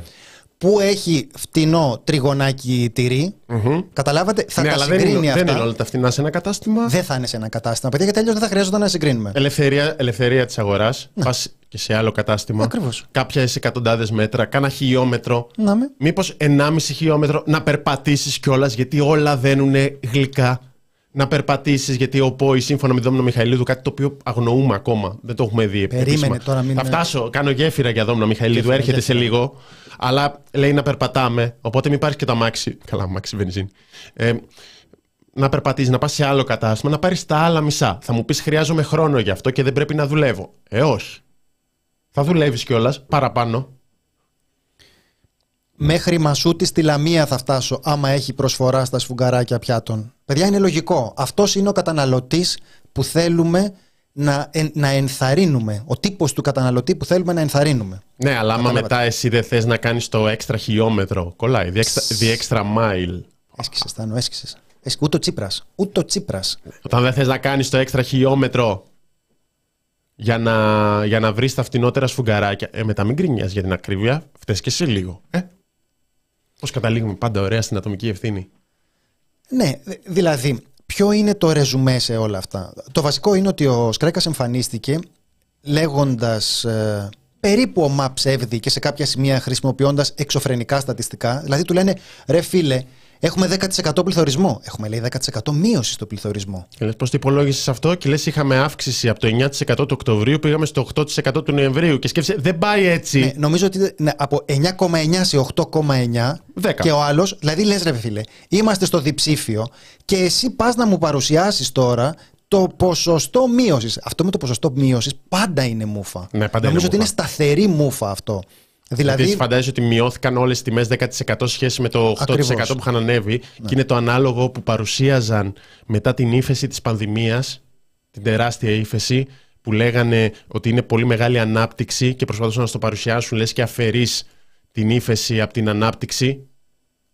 Που έχει φτηνό τριγωνάκι τυρί.
Μμμ.
Καταλάβατε, θα
ναι,
τα
αλλά δεν
συγκρίνει
είναι,
αυτά.
δεν είναι όλα τα φτηνά σε ένα κατάστημα.
Δεν θα είναι σε ένα κατάστημα, παιδιά, γιατί αλλιώς δεν θα χρειάζονταν να συγκρίνουμε.
Ελευθερία, ελευθερία της αγοράς. Πας και σε άλλο κατάστημα.
Ακριβώς.
Κάποια εκατοντάδες μέτρα, κάνα χιλιόμετρο.
Να με.
Μήπως 1,5 χιλιόμετρο να περπατήσεις κιόλας γιατί όλα δένουν γλυκά. Να περπατήσεις γιατί ο ΠΟΗ σύμφωνα με τον Δόμνο Μιχαηλίδου, κάτι το οποίο αγνοούμε ακόμα, δεν το έχουμε δει.
Περίμενε
επίσημα.
τώρα, μην-
Θα φτάσω, κάνω γέφυρα για Δόμνο Μιχαηλίδου,
Γέφυρα,
έρχεται
γέφυρα.
σε λίγο. Αλλά λέει να περπατάμε, οπότε μην πάρεις και το αμάξι. Καλά, αμάξι βενζίνη. Ε, να περπατήσεις, να πας σε άλλο κατάστημα, να πάρεις τα άλλα μισά. Θα μου πεις χρειάζομαι χρόνο γι' αυτό και δεν πρέπει να δουλεύω. Ε, όχι. Θα δουλεύεις κιόλας παραπάνω.
Μέχρι Μασούτη στη Λαμία θα φτάσω, άμα έχει προσφορά στα σφουγγαράκια πιάτων. Παιδιά, είναι λογικό. Αυτός είναι ο καταναλωτής που θέλουμε να, εν- να ενθαρρύνουμε. Ο τύπος του καταναλωτή που θέλουμε να ενθαρρύνουμε.
Ναι, αλλά άμα
Κατάλαβα.
μετά εσύ δεν θες να κάνεις το έξτρα χιλιόμετρο, κολλάει. The extra, the extra mile.
Έσκησες, Στάνο, έσκησες. Ούτε ο Τσίπρας. Ούτε ο Τσίπρας.
Όταν δεν θες να κάνεις το έξτρα χιλιόμετρο για να, για να βρεις τα φτηνότερα σφουγγαράκια. Ε, μετά μην κρίνιας για την ακρίβεια. Φταίει και εσύ λίγο. Ε. Πώς καταλήγουμε πάντα ωραία στην ατομική ευθύνη;
Ναι, δη- δηλαδή, ποιο είναι το ρεζουμέ σε όλα αυτά; Το βασικό είναι ότι ο Σκρέκας εμφανίστηκε λέγοντας ε, περίπου ομά ψεύδι και σε κάποια σημεία χρησιμοποιώντας εξωφρενικά στατιστικά. Δηλαδή του λένε ρε φίλε, έχουμε 10% πληθωρισμό. Έχουμε λέει 10% μείωση στο πληθωρισμό.
Και λες πώς το υπολόγισες αυτό και λες είχαμε αύξηση από το 9% του Οκτωβρίου πήγαμε στο 8% του Νοεμβρίου και σκέφτεσαι δεν πάει έτσι.
Ναι, νομίζω ότι ναι, από 9,9 σε 8,9
Δέκα.
και ο άλλος, δηλαδή λες ρε φίλε, είμαστε στο διψήφιο και εσύ πας να μου παρουσιάσεις τώρα το ποσοστό μείωσης. Αυτό με το ποσοστό μείωσης πάντα είναι μούφα.
Ναι, πάντα
νομίζω
είναι
ότι είναι
μούφα.
σταθερή μούφα αυτό.
Δηλαδή,
Δηλαδή,
φαντάζεσαι ότι μειώθηκαν όλες τι τιμές 10% σχέση με το 8%
Ακριβώς. Ναι.
που είχαν ανέβει και είναι το ανάλογο που παρουσίαζαν μετά την ύφεση της πανδημίας, την τεράστια ύφεση, που λέγανε ότι είναι πολύ μεγάλη ανάπτυξη και προσπαθούσαν να στο παρουσιάσουν, λες και αφαιρείς την ύφεση από την ανάπτυξη.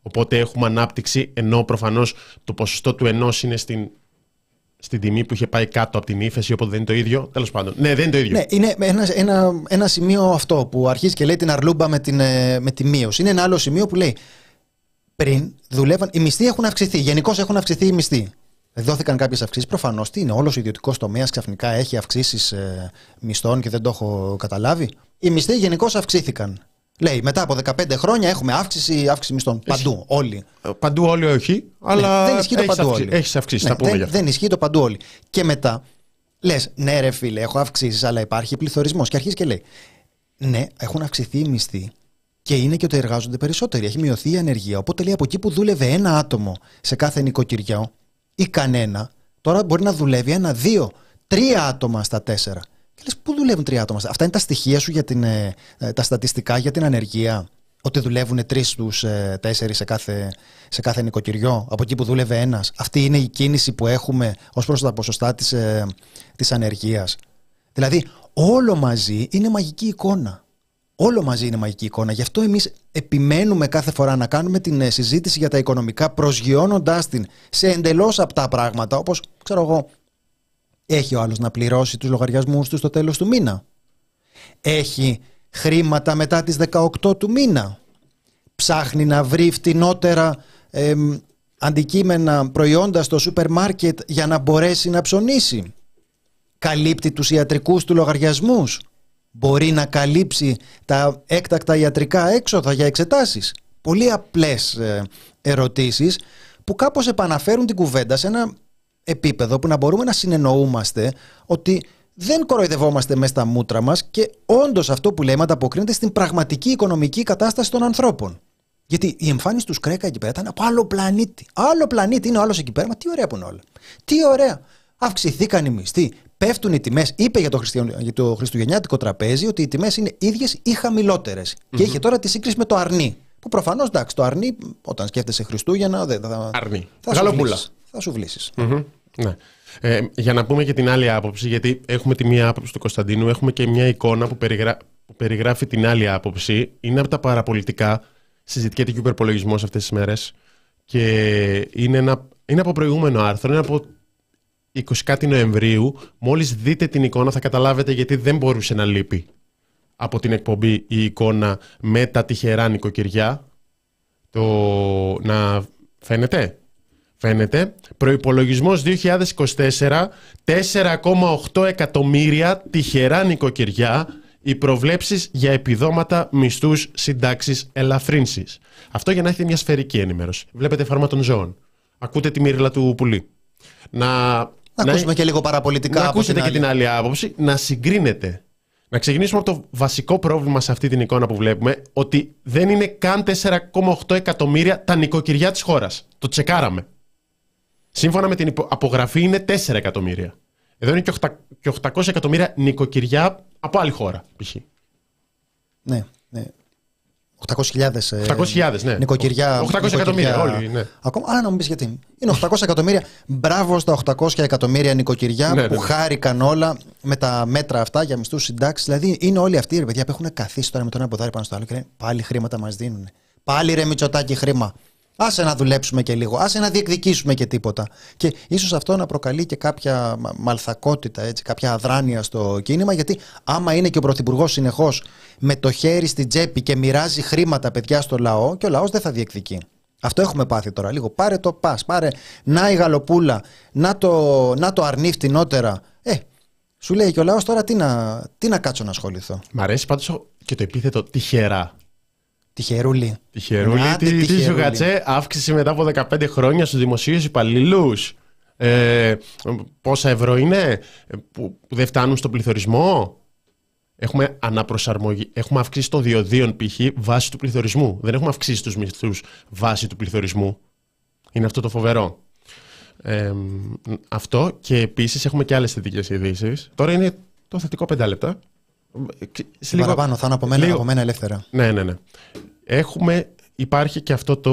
Οπότε έχουμε ανάπτυξη, ενώ προφανώς το ποσοστό του ενός είναι στην, στην τιμή που είχε πάει κάτω από την ύφεση, οπότε δεν είναι το ίδιο. Τέλος πάντων. Ναι, δεν είναι το ίδιο.
ναι, είναι ένας, ένα, ένα σημείο αυτό που αρχίζει και λέει την αρλούμπα με, την, ε, με τη μείωση. Είναι ένα άλλο σημείο που λέει πριν δουλεύαν, οι μισθοί έχουν αυξηθεί. Γενικώς έχουν αυξηθεί οι μισθοί. Δόθηκαν κάποιες αυξήσεις. Προφανώς τι είναι, όλος ο ιδιωτικός τομέας ξαφνικά έχει αυξήσεις ε, μισθών και δεν το έχω καταλάβει. Οι μισθοί γενικώς αυξήθηκαν. Λέει, μετά από 15 χρόνια έχουμε αύξηση, αύξηση μισθών. Παντού, όλοι.
Ε, Παντού όλοι όχι, αλλά
Ναι, δεν ισχύει το
έχεις
παντού
αυξη-
όλοι.
έχεις αυξήσει,
Ναι,
θα πούμε
δεν,
γι' αυτό.
δεν ισχύει το παντού όλοι. Και μετά λες, ναι, ρε φίλε, έχω αυξήσεις, αλλά υπάρχει πληθωρισμός. Και αρχίζει και λέει, ναι, έχουν αυξηθεί οι μισθοί και είναι και ότι εργάζονται περισσότεροι. Έχει μειωθεί η ανεργία. Οπότε λέει από εκεί που δούλευε ένα άτομο σε κάθε νοικοκυριό ή κανένα, τώρα μπορεί να δουλεύει ένα, δύο, τρία άτομα στα τέσσερα. Και λε, πού δουλεύουν τρία άτομα. στα- Αυτά είναι τα στοιχεία σου για την, ε, ε, τα στατιστικά για την ανεργία. ότι δουλεύουν τρεις στους ε, τέσσερις σε κάθε, σε κάθε νοικοκυριό, από εκεί που δούλευε ένας. Αυτή είναι η κίνηση που έχουμε ως προς τα ποσοστά της ε, της ανεργίας. Δηλαδή, όλο μαζί είναι μαγική εικόνα. Όλο μαζί είναι μαγική εικόνα. Γι' αυτό εμείς επιμένουμε κάθε φορά να κάνουμε την ε, συζήτηση για τα οικονομικά, προσγειώνοντάς την σε εντελώς απτά πράγματα, όπως ξέρω εγώ, έχει ο άλλος να πληρώσει τους λογαριασμούς του στο τέλος του μήνα; Έχει χρήματα μετά τις 18 του μήνα; Ψάχνει να βρει φτηνότερα αντικείμενα προϊόντα στο σούπερ μάρκετ για να μπορέσει να ψωνίσει; Καλύπτει τους ιατρικούς του λογαριασμούς; Μπορεί να καλύψει τα έκτακτα ιατρικά έξοδα για εξετάσεις; Πολύ απλές ε, ερωτήσεις που κάπως επαναφέρουν την κουβέντα σε ένα επίπεδο που να μπορούμε να συνεννοούμαστε ότι δεν κοροϊδευόμαστε μέσα στα μούτρα μας και όντως αυτό που λέμε ανταποκρίνεται στην πραγματική οικονομική κατάσταση των ανθρώπων. Γιατί η εμφάνιση τους Σκρέκα εκεί πέρα ήταν από άλλο πλανήτη. Άλλο πλανήτη είναι ο άλλος εκεί πέρα. Μα τι ωραία που είναι όλα. Τι ωραία. Αυξηθήκαν οι μισθοί. Πέφτουν οι τιμές. Είπε για το, για το Χριστουγεννιάτικο τραπέζι ότι οι τιμές είναι ίδιες ή χαμηλότερες. Mm-hmm. Και είχε τώρα τη σύγκριση με το αρνί. Που προφανώς εντάξει, το αρνί, όταν σκέφτεσαι Χριστούγεννα. Δεν, θα,
αρνί.
Θα σου βλήσει.
Mm-hmm. Ναι. Ε, για να πούμε και την άλλη άποψη, γιατί έχουμε τη μία άποψη του Κωνσταντίνου, έχουμε και μια εικόνα που, περιγρα... που περιγράφει την άλλη άποψη. Είναι από τα παραπολιτικά. Συζητιέται και ο υπερπολογισμός αυτές τις μέρες. Και είναι, ένα... είναι από προηγούμενο άρθρο, είναι από 20 κάτι Νοεμβρίου. Μόλις δείτε την εικόνα, θα καταλάβετε γιατί δεν μπορούσε να λείπει από την εκπομπή η εικόνα με τα τυχερά νοικοκυριά. Το να φαίνεται; Φαίνεται. Προϋπολογισμός 2024, 4,8 εκατομμύρια τυχερά νοικοκυριά, οι προβλέψεις για επιδόματα, μισθούς, συντάξεις, ελαφρύνσεις. Αυτό για να έχετε μια σφαιρική ενημέρωση. Βλέπετε φάρμα των ζώων. Ακούτε τη μύριλα του πουλί.
Να, να, να ακούσουμε και λίγο παραπολιτικά.
Να ακούσετε και την άλλη άποψη. Να συγκρίνετε να ξεκινήσουμε από το βασικό πρόβλημα σε αυτή την εικόνα που βλέπουμε, ότι δεν είναι καν 4,8 εκατομμύρια τα νοικοκυριά της χώρας. Το τσεκάραμε. Σύμφωνα με την απογραφή είναι 4 εκατομμύρια. Εδώ είναι και 800 εκατομμύρια νοικοκυριά από άλλη χώρα, π.χ.
Ναι, ναι. 800.000
800.000, ναι.
νοικοκυριά.
800 εκατομμύρια όλοι. Ναι.
Ακόμα, α, να μου πεις γιατί. Είναι 800 εκατομμύρια. Μπράβο στα 800 εκατομμύρια νοικοκυριά ναι, που ναι, ναι. χάρηκαν όλα με τα μέτρα αυτά για μισθούς συντάξεις. Δηλαδή είναι όλοι αυτοί οι παιδιά που έχουν καθίσει τώρα με τον ένα ποδάρι πάνω στο άλλο και λένε πάλι χρήματα μας δίνουν. Πάλι ρε Μητσοτάκι χρήμα. Άσε να δουλέψουμε και λίγο, άσε να διεκδικήσουμε και τίποτα. Και ίσως αυτό να προκαλεί και κάποια μαλθακότητα, έτσι, κάποια αδράνεια στο κίνημα, γιατί άμα είναι και ο Πρωθυπουργός συνεχώς με το χέρι στην τσέπη και μοιράζει χρήματα παιδιά στο λαό, και ο λαός δεν θα διεκδικεί. Αυτό έχουμε πάθει τώρα. Λίγο πάρε το πας, πάρε να η γαλοπούλα, να το, να το αρνεί φτηνότερα. Ε, σου λέει και ο λαός τώρα τι να, τι να κάτσω να ασχοληθώ.
Μ' αρέσει πάντως και το επίθετο τυχερά.
Τυχερούλη.
Τυχερούλη. Τι, τι σου κάτσε, αύξηση μετά από 15 χρόνια στους δημοσίους υπαλλήλους. Ε, πόσα ευρώ είναι που, που δεν φτάνουν στον πληθωρισμό; Έχουμε αναπροσαρμογή. Έχουμε αυξήσει των διοδίων π.χ. βάσει του πληθωρισμού. Δεν έχουμε αυξήσει τους μισθούς βάσει του πληθωρισμού. Είναι αυτό το φοβερό. Ε, αυτό και επίσης έχουμε και άλλες θετικές ειδήσεις. Τώρα είναι το θετικό πέντε λεπτά.
Σε Παραπάνω, θα είναι από μένα, από μένα ελεύθερα.
Ναι, ναι, ναι. Έχουμε, υπάρχει και αυτό το...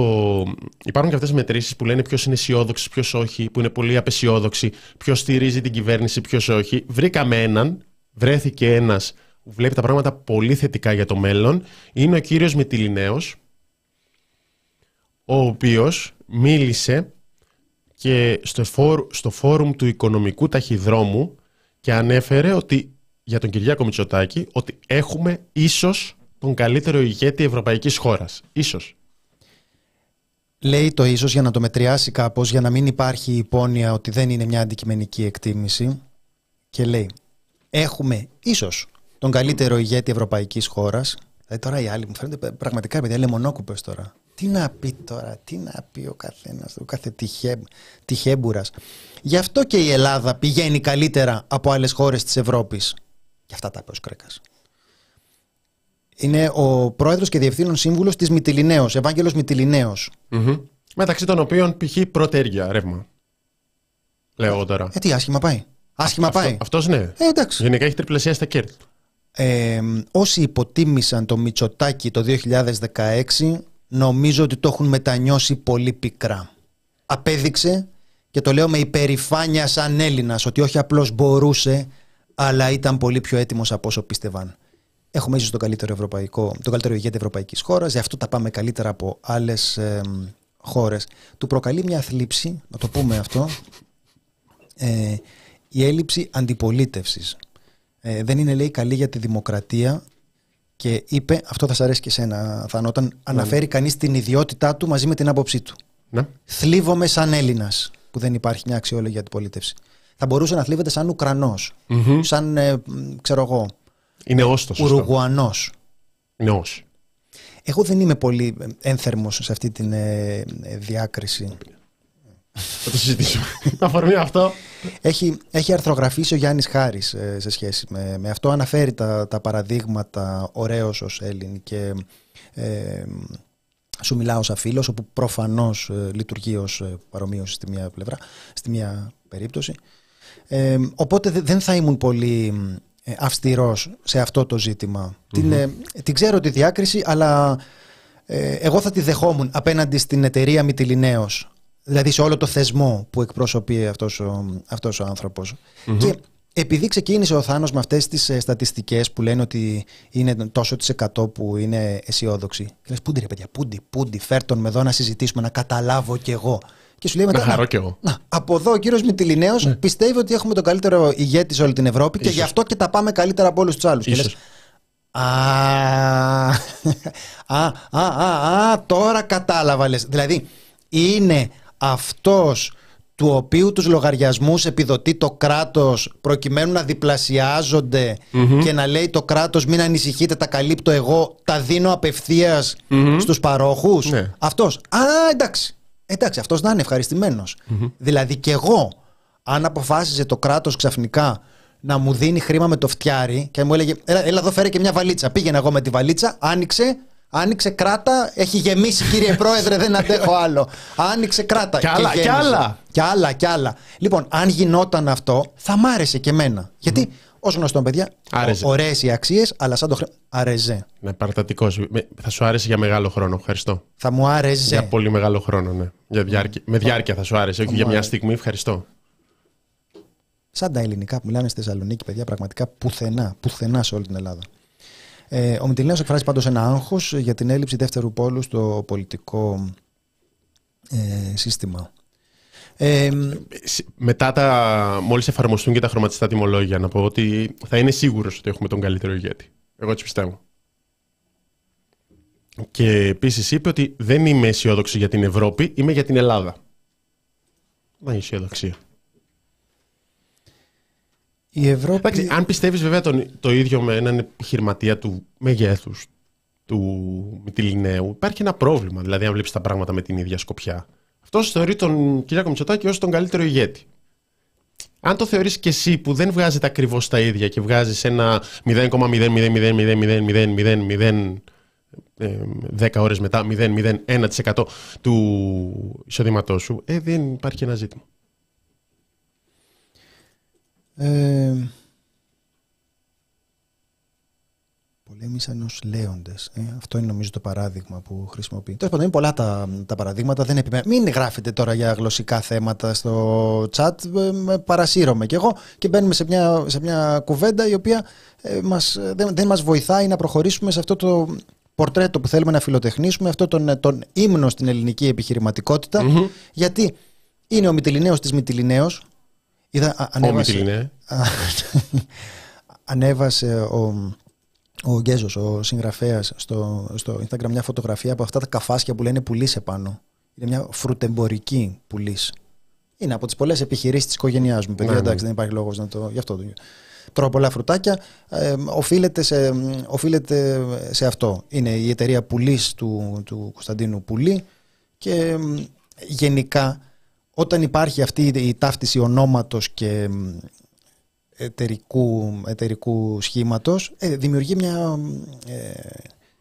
Υπάρχουν και αυτές οι μετρήσεις που λένε ποιος είναι αισιόδοξος, ποιος όχι, που είναι πολύ απεσιόδοξοι, ποιος στηρίζει την κυβέρνηση, ποιος όχι. Βρήκαμε έναν, βρέθηκε ένας που βλέπει τα πράγματα πολύ θετικά για το μέλλον. Είναι ο κύριος Μετιλινέος, ο οποίος μίλησε και στο, στο φόρουμ του οικονομικού ταχυδρόμου και ανέφερε ότι για τον Κυριάκο Μητσοτάκη ότι έχουμε ίσως τον καλύτερο ηγέτη ευρωπαϊκής χώρας. Ίσως.
Λέει το ίσως για να το μετριάσει κάπως, για να μην υπάρχει υπόνοια ότι δεν είναι μια αντικειμενική εκτίμηση και λέει έχουμε ίσως τον καλύτερο ηγέτη ευρωπαϊκής χώρας Δηλαδή τώρα οι άλλοι μου φαίνονται πραγματικά παιδιά λεμονόκουπες τώρα. Τι να πει τώρα, τι να πει ο καθένας, ο κάθε τυχέ, τυχέμπουρας. Γι' αυτό και η Ελλάδα πηγαίνει καλύτερα από άλλες χώρες της Ευρώπης. Και αυτά τα είπε ο Σκρέκας. Είναι ο πρόεδρος και διευθύνων σύμβουλος της Μυτιλινέως, Ευάγγελος Μυτιλινέως.
Mm-hmm. Μεταξύ των οποίων π.χ. πρωτέργεια ρεύμα. Λέω εγώ τώρα.
Ε, τι άσχημα πάει. Άσχημα πάει.
Αυτός ναι.
Ε, εντάξει.
Γενικά έχει τριπλασιάσει στα κέρδη.
Ε, όσοι υποτίμησαν το Μητσοτάκι το 2016 νομίζω ότι το έχουν μετανιώσει πολύ πικρά. Απέδειξε και το λέω με υπερηφάνεια σαν Έλληνας ότι όχι απλώς μπορούσε αλλά ήταν πολύ πιο έτοιμος από όσο πίστευαν. Έχουμε ίσως τον καλύτερο, ευρωπαϊκό, τον καλύτερο ηγέτη ευρωπαϊκής χώρας, γι' αυτό τα πάμε καλύτερα από άλλες ε, χώρες. Του προκαλεί μια θλίψη, να το πούμε αυτό, ε, η έλλειψη αντιπολίτευσης. Ε, δεν είναι, λέει, καλή για τη δημοκρατία και είπε, αυτό θα σα αρέσει και εσένα, Θάνο, όταν ναι. αναφέρει κανείς την ιδιότητά του μαζί με την άποψή του. Ναι. Θλίβομαι σαν Έλληνας, που δεν υπάρχει μια αξιόλογη αντιπολίτευση. Θα μπορούσε να θλίβεται σαν Ουκρανός, σαν, ε, ξέρω εγώ,
είναι όστος.
Ουρουγουανός.
Είναι ως.
Εγώ δεν είμαι πολύ ένθερμος σε αυτή τη ε, ε, διάκριση.
Θα το συζητήσουμε. Αφορμή αυτό.
Έχει, έχει αρθρογραφήσει ο Γιάννης Χάρης ε, σε σχέση με, με αυτό. Αναφέρει τα, τα παραδείγματα ωραίος ως Έλλην και ε, σου μιλάω σαν φίλος, όπου προφανώς λειτουργεί ως παρομοίωση στη μία πλευρά, στη μία περίπτωση. Οπότε δεν θα ήμουν πολύ ε, αυστηρός σε αυτό το ζητημα Την, ε, την ξέρω τη διάκριση, αλλά ε, εγώ θα τη δεχόμουν απέναντι στην εταιρεία Μητυλινέως. Δηλαδή σε όλο το θεσμό που εκπροσωπεί αυτός ο, αυτός ο ανθρωπος Και επειδή ξεκίνησε ο Θάνος με αυτές τις στατιστικές που λένε ότι είναι τόσο της εκατό που είναι αισιόδοξοι. Και λες πούντι ρε παιδιά, πούντι, πούντι, φέρ τον με εδώ να συζητήσουμε, να καταλάβω κι εγώ.
Και σου λέει μετά. Να χαρώ κι εγώ.
Να, από εδώ ο κύριος Μητυλινέος ναι. πιστεύει ότι έχουμε τον καλύτερο ηγέτη σε όλη την Ευρώπη και γι' αυτό και τα πάμε καλύτερα από όλους τους άλλους. Α, α, α, α, α, τώρα κατάλαβα λες. Δηλαδή είναι αυτός του οποίου τους λογαριασμούς επιδοτεί το κράτος προκειμένου να διπλασιαζονται και να λέει το κράτος μην ανησυχείτε τα καλύπτω εγώ τα δίνω απευθείας στους παρόχους ναι. αυτός, α εντάξει Εντάξει, αυτός να είναι ευχαριστημένος. Δηλαδή και εγώ, αν αποφάσιζε το κράτος ξαφνικά να μου δίνει χρήμα με το φτιάρι και μου έλεγε Έλα, έλα εδώ φέρε και μια βαλίτσα. Πήγαινα εγώ με τη βαλίτσα, άνοιξε, άνοιξε κράτα, έχει γεμίσει κύριε Πρόεδρε, δεν αντέχω άλλο. Άνοιξε κράτα.
Κι άλλα, κι άλλα.
Κι άλλα, κι άλλα. Λοιπόν, αν γινόταν αυτό, θα μ' άρεσε και εμένα. Γιατί Ω γνωστό, παιδιά, ωραίες οι αξίες, αλλά σαν το χρέο. Αρεζέ.
Ναι, παρατατικός. Θα σου άρεσε για μεγάλο χρόνο. Ευχαριστώ.
Θα μου άρεσε.
Για πολύ μεγάλο χρόνο, ναι. Για διάρκεια. Με διάρκεια θα σου άρεσε, όχι για μια στιγμή. Ευχαριστώ.
Σαν τα ελληνικά που μιλάνε στη Θεσσαλονίκη, παιδιά, πραγματικά πουθενά, πουθενά σε όλη την Ελλάδα. Ε, ο Μητυλίνο εκφράζει πάντως ένα άγχος για την έλλειψη δεύτερου πόλου στο πολιτικό ε, σύστημα
μετά τα, μόλις εφαρμοστούν και τα χρωματιστά τιμολόγια, να πω ότι θα είναι σίγουρος ότι έχουμε τον καλύτερο ηγέτη. Εγώ έτσι πιστεύω. Και επίσης είπε ότι δεν είμαι αισιόδοξη για την Ευρώπη, είμαι για την Ελλάδα. Δεν είναι αισιοδοξία.
Η Ευρώπη...
αν πιστεύεις βέβαια το ίδιο με έναν επιχειρηματία του μεγέθους του Μητυλινέου, υπάρχει ένα πρόβλημα. Δηλαδή, αν βλέπεις τα πράγματα με την ίδια σκοπιά. Αυτό θεωρεί τον Κυριάκο Μητσοτάκη ω τον καλύτερο ηγέτη. Αν το θεωρείς και εσύ που δεν βγάζετε ακριβώ τα ίδια και βγάζεις ένα 0,0000000 10 ώρες μετά 0,01% του εισοδήματό σου, ε, δεν υπάρχει ένα ζήτημα.
Ε, πολέμησαν ω λέοντες. Ε, αυτό είναι νομίζω το παράδειγμα που χρησιμοποιεί. Τέλος πάντων, είναι πολλά τα, τα παραδείγματα. Δεν επιμένω. Μην γράφετε τώρα για γλωσσικά θέματα στο chat. Ε, παρασύρωμαι κι εγώ και μπαίνουμε σε μια, σε μια κουβέντα η οποία ε, μας, δεν, δεν μας βοηθάει να προχωρήσουμε σε αυτό το πορτρέτο που θέλουμε να φιλοτεχνήσουμε, αυτό τον, ε, τον ύμνο στην ελληνική επιχειρηματικότητα. Mm-hmm. Γιατί είναι ο Μητυλινέος της Μητυλινέο.
Είδα, ανέβασε,
ανέβασε ο, ο Γκέζος, ο συγγραφέας, στο, στο Instagram μια φωτογραφία από αυτά τα καφάσια που λένε πουλή επάνω. Είναι μια φρουτεμπορική πουλής. Είναι από τις πολλές επιχειρήσεις της οικογένειάς μου, παιδιά. Ναι, εντάξει, ναι. δεν υπάρχει λόγος να το. Γι' αυτό το. Τρώω πολλά φρουτάκια. Ε, οφείλεται, σε, οφείλεται σε αυτό. Είναι η εταιρεία πουλής του, του Κωνσταντίνου Πουλή. Και γενικά, όταν υπάρχει αυτή η ταύτιση ονόματος και εταιρικού, εταιρικού σχήματος ε, δημιουργεί μια ε,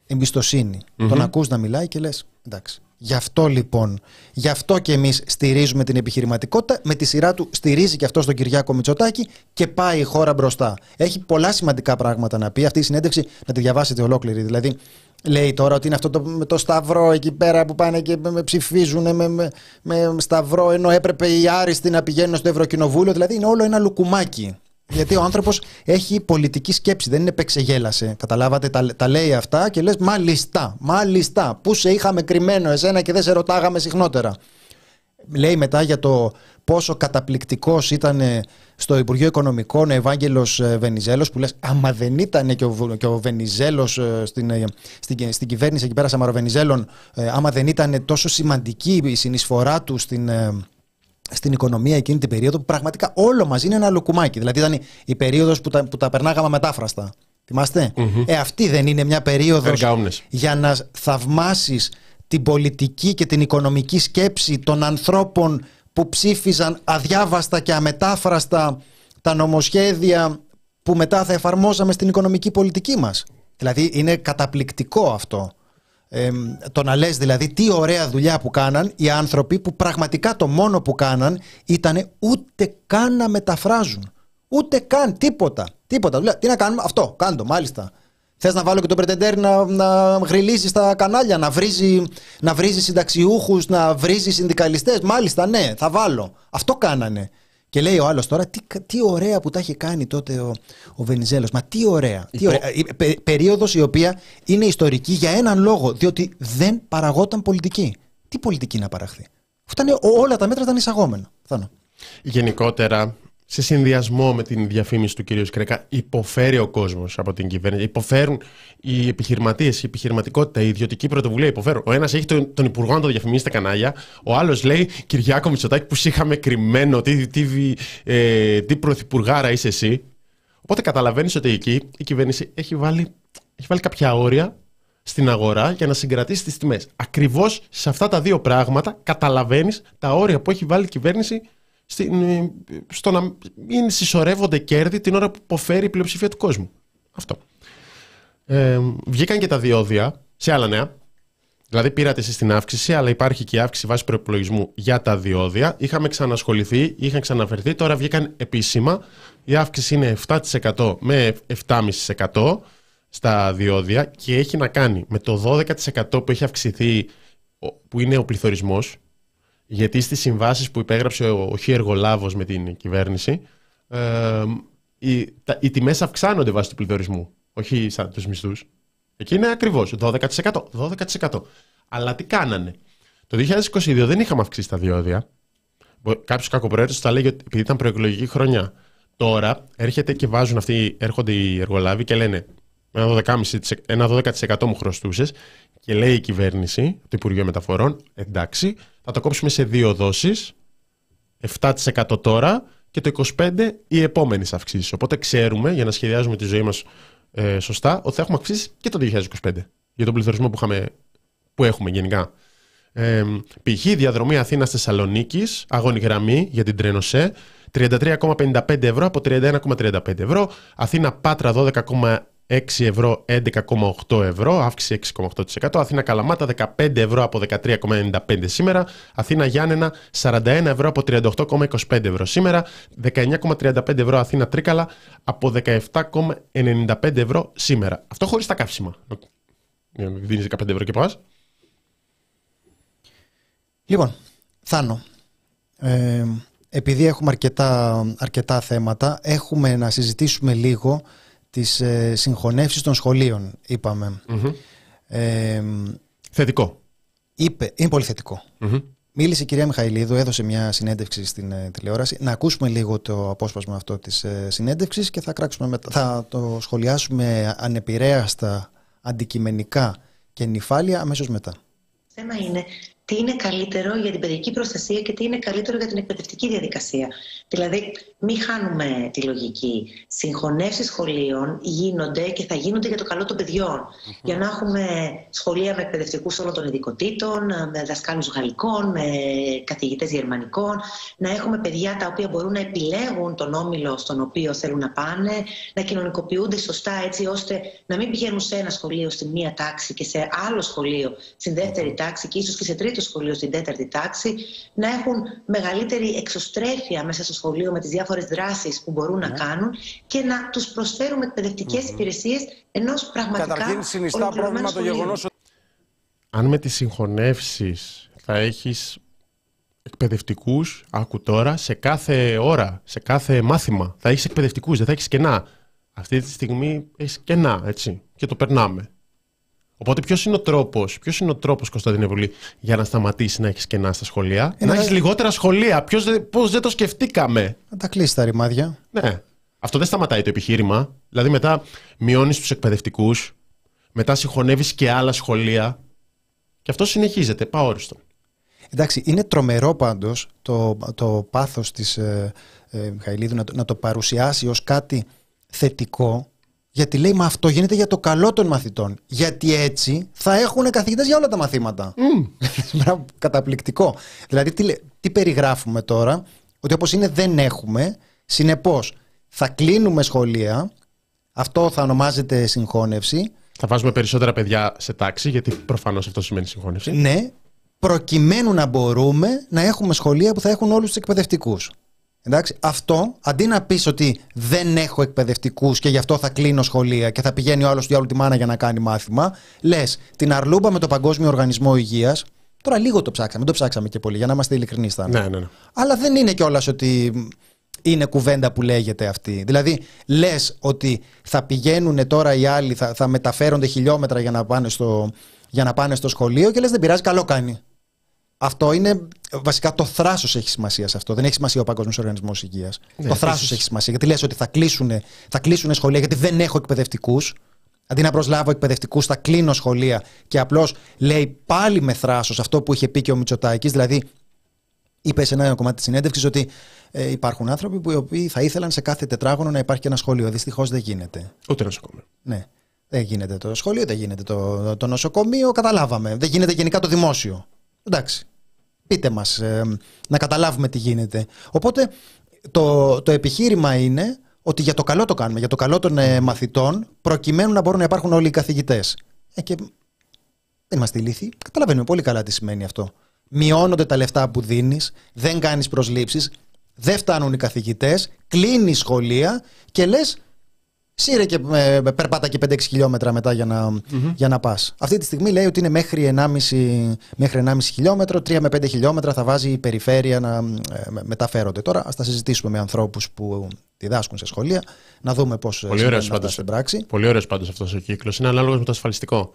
εμπιστοσύνη. Τον ακούς να μιλάει και λες εντάξει, Γι' αυτό λοιπόν, γι' αυτό και εμείς στηρίζουμε την επιχειρηματικότητα. Με τη σειρά του στηρίζει και αυτό τον Κυριάκο Μητσοτάκη και πάει η χώρα μπροστά. Έχει πολλά σημαντικά πράγματα να πει. Αυτή η συνέντευξη να τη διαβάσετε ολόκληρη. Δηλαδή, λέει τώρα ότι είναι αυτό το, με το σταυρό εκεί πέρα που πάνε και με, ψηφίζουν με, με, με, σταυρό, ενώ έπρεπε οι άριστοι να πηγαίνουν στο Ευρωκοινοβούλιο. Δηλαδή, είναι όλο ένα λουκουμάκι. Γιατί ο άνθρωπος έχει πολιτική σκέψη, δεν είναι πεξεγέλασε. Καταλάβατε, τα, τα λέει αυτά και λες: Μάλιστα, μάλιστα. Πού σε είχαμε κρυμμένο εσένα και δεν σε ρωτάγαμε συχνότερα. Λέει μετά για το πόσο καταπληκτικός ήταν στο Υπουργείο Οικονομικών ο Ευάγγελος ε, Βενιζέλος, που λες: Άμα δεν ήταν και ο, και ο Βενιζέλος ε, στην, ε, στην, στην, κυβέρνηση εκεί πέρα Σαμαροβενιζέλων, άμα δεν ήταν τόσο σημαντική η συνεισφορά του στην στην οικονομία εκείνη την περίοδο που πραγματικά όλο μαζί είναι ένα λουκουμάκι. Δηλαδή ήταν η περίοδος που τα, που τα περνάγαμε μετάφραστα. Θυμάστε; Ε, αυτή δεν είναι μια περίοδος για να θαυμάσεις την πολιτική και την οικονομική σκέψη των ανθρώπων που ψήφιζαν αδιάβαστα και αμετάφραστα τα νομοσχέδια που μετά θα εφαρμόζαμε στην οικονομική πολιτική μας. Δηλαδή είναι καταπληκτικό αυτό ε, το να λες δηλαδή τι ωραία δουλειά που κάναν οι άνθρωποι που πραγματικά το μόνο που κάναν ήταν ούτε καν να μεταφράζουν. Ούτε καν τίποτα. Τίποτα. Τι να κάνουμε, αυτό, κάντο, μάλιστα. Θες να βάλω και τον Πρετεντέρ να, να γριλίζει στα κανάλια, να βρίζει, να βρίζει συνταξιούχους, να βρίζει συνδικαλιστές; Μάλιστα, ναι, θα βάλω. Αυτό κάνανε. Και λέει ο άλλος τώρα, τι, τι ωραία που τα έχει κάνει τότε ο, ο Βενιζέλος. Μα τι ωραία. Τι ωραία. Πε, Περίοδος η οποία είναι ιστορική για έναν λόγο. Διότι δεν παραγόταν πολιτική. Τι πολιτική να παραχθεί. Φτάνε, όλα τα μέτρα ήταν εισαγόμενα.
Γενικότερα, σε συνδυασμό με την διαφήμιση του κ. Σκρέκα, υποφέρει ο κόσμος από την κυβέρνηση. Υποφέρουν οι επιχειρηματίες, η επιχειρηματικότητα, η ιδιωτική πρωτοβουλία. Υποφέρουν. Ο ένας έχει τον, τον Υπουργό να το διαφημίσει στα κανάλια. Ο άλλος λέει Κυριάκο Μητσοτάκη που είχαμε κρυμμένο. Τι, τι, ε, τι πρωθυπουργάρα είσαι εσύ. Οπότε καταλαβαίνεις ότι εκεί η κυβέρνηση έχει βάλει, έχει βάλει κάποια όρια στην αγορά για να συγκρατήσει τις τιμές. Ακριβώς σε αυτά τα δύο πράγματα καταλαβαίνεις τα όρια που έχει βάλει η κυβέρνηση στην, στο να μην συσσωρεύονται κέρδη την ώρα που υποφέρει η πλειοψηφία του κόσμου. Αυτό. Ε, βγήκαν και τα διόδια σε άλλα νέα. Δηλαδή πήρατε εσείς την αύξηση, αλλά υπάρχει και η αύξηση βάση προπολογισμού για τα διόδια. Είχαμε ξανασχοληθεί, είχαν ξαναφερθεί, τώρα βγήκαν επίσημα. Η αύξηση είναι 7% με 7,5% στα διόδια και έχει να κάνει με το 12% που έχει αυξηθεί, που είναι ο πληθωρισμός, γιατί στις συμβάσεις που υπέγραψε ο Χι Εργολάβος με την κυβέρνηση ε, οι, τα, οι τιμές αυξάνονται βάσει του πληθωρισμού, όχι σαν τους μισθούς. Εκεί είναι ακριβώς 12%. 12%. Αλλά τι κάνανε; Το 2022 δεν είχαμε αυξήσει τα διόδια. Κάποιος κακοπροαίρετο θα λέγει ότι επειδή ήταν προεκλογική χρονιά. Τώρα έρχεται και βάζουν αυτοί, έρχονται οι εργολάβοι και λένε ένα 12%, μου χρωστούσες και λέει η κυβέρνηση, το Υπουργείο Μεταφορών, εντάξει, θα το κόψουμε σε δύο δόσεις, 7% τώρα και το 25% οι επόμενες αυξήσεις. Οπότε ξέρουμε, για να σχεδιάζουμε τη ζωή μας ε, σωστά, ότι θα έχουμε αυξήσεις και το 2025 για τον πληθωρισμό που, είχαμε, που έχουμε γενικά. Ε, π.χ. διαδρομή Αθήνα-Θεσσαλονίκη, αγώνη γραμμή για την Τρένοσέ, 33,55 ευρώ από 31,35 ευρώ. Αθήνα-Πάτρα 12,1 6 ευρώ 11,8 ευρώ, αύξηση 6,8%. Αθήνα Καλαμάτα 15 ευρώ από 13,95 σήμερα. Αθήνα Γιάννενα 41 ευρώ από 38,25 ευρώ σήμερα. 19,35 ευρώ Αθήνα Τρίκαλα από 17,95 ευρώ σήμερα. Αυτό χωρίς τα καύσιμα. Δίνεις 15 ευρώ και πας.
Λοιπόν, Θάνο, ε, επειδή έχουμε αρκετά, αρκετά θέματα, έχουμε να συζητήσουμε λίγο τις ε, συγχωνεύσεις των σχολείων,
Ε, θετικό.
Είπε, είναι πολύ Μίλησε η κυρία Μιχαηλίδου, έδωσε μια συνέντευξη στην ε, τηλεόραση. Να ακούσουμε λίγο το απόσπασμα αυτό της ε, συνέντευξης και θα, κράξουμε θα το σχολιάσουμε ανεπηρέαστα, αντικειμενικά και νυφάλια αμέσως μετά.
Θέμα είναι τι είναι καλύτερο για την παιδική προστασία και τι είναι καλύτερο για την εκπαιδευτική διαδικασία. Δηλαδή, μην χάνουμε τη λογική. Συγχωνεύσεις σχολείων γίνονται και θα γίνονται για το καλό των παιδιων Για να έχουμε σχολεία με εκπαιδευτικούς όλων των ειδικοτήτων, με δασκάλους γαλλικών, με καθηγητές γερμανικών, να έχουμε παιδιά τα οποία μπορούν να επιλέγουν τον όμιλο στον οποίο θέλουν να πάνε, να κοινωνικοποιούνται σωστά έτσι ώστε να μην πηγαίνουν σε ένα σχολείο στη μία τάξη και σε άλλο σχολείο στην δεύτερη τάξη και ίσως και σε τρίτο σχολείο στην τέταρτη τάξη, να έχουν μεγαλύτερη εξωστρέφεια μέσα στο σχολείο με τις διάφορες δράσεις που μπορούν να ναι. κάνουν και να τους προσφέρουμε εκπαιδευτικές mm-hmm. υπηρεσίες ενός πραγματικά.
Καταρχήν, συνιστά πρόβλημα το γεγονός ότι.
Αν με τις συγχωνεύσεις θα έχεις εκπαιδευτικούς, άκου τώρα, σε κάθε ώρα, σε κάθε μάθημα. Θα έχεις εκπαιδευτικούς, δεν θα έχεις κενά. Αυτή τη στιγμή έχεις κενά, έτσι. Και το περνάμε. Οπότε, ποιος είναι ο τρόπος, ποιος είναι ο τρόπος, Κωνσταντίνε Βουλή, για να σταματήσει να έχεις κενά στα σχολεία, να έχεις λιγότερα σχολεία; Πώς δεν το σκεφτήκαμε;
Να τα κλείσει τα ρημάδια.
Ναι. Αυτό δεν σταματάει το επιχείρημα. Δηλαδή, μετά μειώνεις τους εκπαιδευτικούς, μετά συγχωνεύεις και άλλα σχολεία. Και αυτό συνεχίζεται, παόριστο.
Εντάξει, είναι τρομερό πάντως το, το πάθος της ε, ε, Μιχαηλίδου να το, να το παρουσιάσει ως κάτι θετικό γιατί λέει, μα αυτό γίνεται για το καλό των μαθητών. Γιατί έτσι θα έχουν καθηγητές για όλα τα μαθήματα. Mm. Καταπληκτικό. Δηλαδή, τι, τι περιγράφουμε τώρα, ότι όπως είναι δεν έχουμε, συνεπώς θα κλείνουμε σχολεία, αυτό θα ονομάζεται συγχώνευση.
Θα βάζουμε περισσότερα παιδιά σε τάξη, γιατί προφανώς αυτό σημαίνει συγχώνευση.
Ναι, προκειμένου να μπορούμε να έχουμε σχολεία που θα έχουν όλους τους εκπαιδευτικούς. Εντάξει, αυτό αντί να πεις ότι δεν έχω εκπαιδευτικούς και γι' αυτό θα κλείνω σχολεία και θα πηγαίνει ο άλλος του τη μάνα για να κάνει μάθημα, λες την αρλούμπα με το Παγκόσμιο Οργανισμό Υγείας. Τώρα λίγο το ψάξαμε, δεν το ψάξαμε και πολύ για να είμαστε ειλικρινεί.
Ναι, ναι, ναι.
Αλλά δεν είναι κιόλας ότι είναι κουβέντα που λέγεται αυτή. Δηλαδή, λες ότι θα πηγαίνουν τώρα οι άλλοι, θα, θα μεταφέρονται χιλιόμετρα για να πάνε στο, για να πάνε στο σχολείο και λες δεν πειράζει, καλό κάνει. Αυτό είναι βασικά το θράσος έχει σημασία σε αυτό. Δεν έχει σημασία ο Παγκόσμιος Οργανισμός Υγείας. Ναι, το θράσος έχει σημασία. Γιατί λες ότι θα κλείσουν, θα κλείσουν σχολεία γιατί δεν έχω εκπαιδευτικούς. Αντί να προσλάβω εκπαιδευτικούς, θα κλείνω σχολεία και απλώς λέει πάλι με θράσος αυτό που είχε πει και ο Μητσοτάκης. Δηλαδή, είπε σε ένα κομμάτι της συνέντευξης ότι ε, υπάρχουν άνθρωποι που οι οποίοι θα ήθελαν σε κάθε τετράγωνο να υπάρχει και ένα σχολείο. Δυστυχώς δεν γίνεται.
Ούτε νοσοκομείο.
Ναι. Δεν γίνεται το σχολείο, δεν γίνεται το, το νοσοκομείο. Καταλάβαμε. Δεν γίνεται γενικά το δημόσιο. Εντάξει πείτε μας, ε, να καταλάβουμε τι γίνεται. Οπότε το, το επιχείρημα είναι ότι για το καλό το κάνουμε, για το καλό των ε, μαθητών, προκειμένου να μπορούν να υπάρχουν όλοι οι καθηγητές. Ε, και δεν είμαστε ηλίθιοι, καταλαβαίνουμε πολύ καλά τι σημαίνει αυτό. Μειώνονται τα λεφτά που δίνεις, δεν κάνεις προσλήψεις, δεν φτάνουν οι καθηγητές, κλείνει σχολεία και λες Σύρε και ε, περπάτα και 5-6 χιλιόμετρα μετά για να, mm για να πας. Αυτή τη στιγμή λέει ότι είναι μέχρι 1,5, μέχρι 1,5 χιλιόμετρο, 3 με 5 χιλιόμετρα θα βάζει η περιφέρεια να ε, μεταφέρονται. Τώρα ας τα συζητήσουμε με ανθρώπους που διδάσκουν σε σχολεία, να δούμε πώς
συμβαίνει στην πράξη. Πολύ ωραίος πάντως αυτός ο κύκλος. Είναι ανάλογος με το ασφαλιστικό.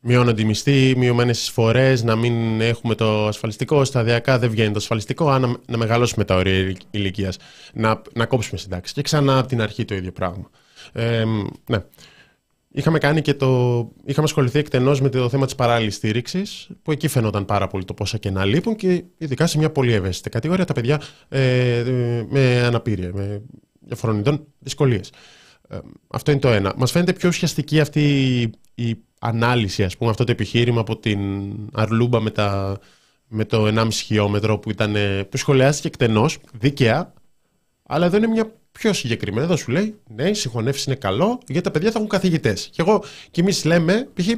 Μειώνονται οι μισθοί, μειωμένες εισφορές, να μην έχουμε το ασφαλιστικό. Σταδιακά δεν βγαίνει το ασφαλιστικό. Αν να, να μεγαλώσουμε τα όρια ηλικίας, να, να κόψουμε συντάξει. Και ξανά από την αρχή το ίδιο πράγμα. Ε, ναι. Είχαμε, κάνει και το... Είχαμε ασχοληθεί εκτενώς με το θέμα της παράλληλης στήριξης, που εκεί φαινόταν πάρα πολύ το πόσα κενά λείπουν και ειδικά σε μια πολύ ευαίσθητη κατηγορία τα παιδιά ε, με αναπηρία, με διαφορών ειδών δυσκολίες. Ε, αυτό είναι το ένα. Μας φαίνεται πιο ουσιαστική αυτή η ανάλυση, ας πούμε, αυτό το επιχείρημα από την Αρλούμπα με, τα, με το 1,5 χιλιόμετρο που, ήταν, που σχολιάστηκε εκτενώς, δίκαια, αλλά εδώ είναι μια πιο συγκεκριμένα θα σου λέει ναι, η συγχωνεύση είναι καλό γιατί τα παιδιά θα έχουν καθηγητές. Και εγώ και εμείς λέμε, π.χ.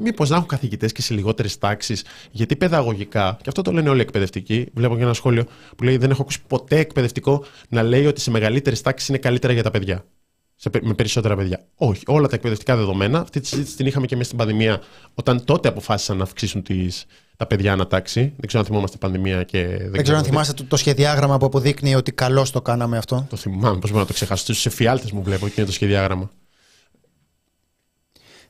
Μήπως να έχουν καθηγητές και σε λιγότερες τάξεις, γιατί παιδαγωγικά, και αυτό το λένε όλοι οι εκπαιδευτικοί. Βλέπω και ένα σχόλιο που λέει: Δεν έχω ακούσει ποτέ εκπαιδευτικό να λέει ότι σε μεγαλύτερες τάξεις είναι καλύτερα για τα παιδιά. Σε, με περισσότερα παιδιά. Όχι. Όλα τα εκπαιδευτικά δεδομένα, αυτή τη συζήτηση την είχαμε και μέσα στην πανδημία, όταν τότε αποφάσισαν να αυξήσουν τις, τα παιδιά ανατάξει. Δεν ξέρω αν θυμόμαστε πανδημία και.
Δεν, δεν ξέρω αν θυμάστε το, το σχεδιάγραμμα που αποδείκνει ότι καλώς το κάναμε αυτό.
Το θυμάμαι, πώς μπορώ να το ξεχάσω. Στους εφιάλτες μου βλέπω και είναι το σχεδιάγραμμα.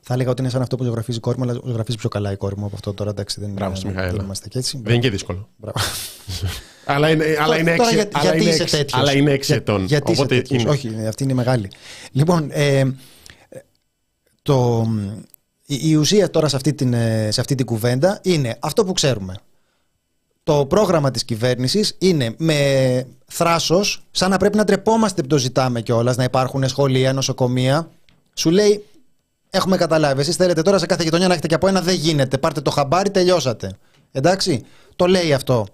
Θα έλεγα ότι είναι σαν αυτό που ζωγραφίζει η κόρη μου, αλλά ζωγραφίζει πιο καλά η κόρη μου από αυτό τώρα. Εντάξει, δεν,
Μπράβο,
είναι,
δεν
είμαστε και έτσι.
Δεν είναι και δύσκολο. αλλά είναι, αλλά είναι έξι,
για,
αλλά
γιατί
είναι
είσαι τέτοιος;
Αλλά είναι έξι ετών.
Γιατί Οπότε είσαι Είναι... Όχι, αυτή είναι μεγάλη. Λοιπόν, ε, το, η, ουσία τώρα σε αυτή, την, ε, σε αυτή την κουβέντα είναι αυτό που ξέρουμε. Το πρόγραμμα της κυβέρνησης είναι με θράσος, σαν να πρέπει να τρεπόμαστε που το ζητάμε κιόλας, να υπάρχουν σχολεία, νοσοκομεία. Σου λέει, έχουμε καταλάβει, εσείς θέλετε τώρα σε κάθε γειτονιά να έχετε και από ένα, δεν γίνεται. Πάρτε το χαμπάρι, τελειώσατε. Εντάξει, το λέει αυτό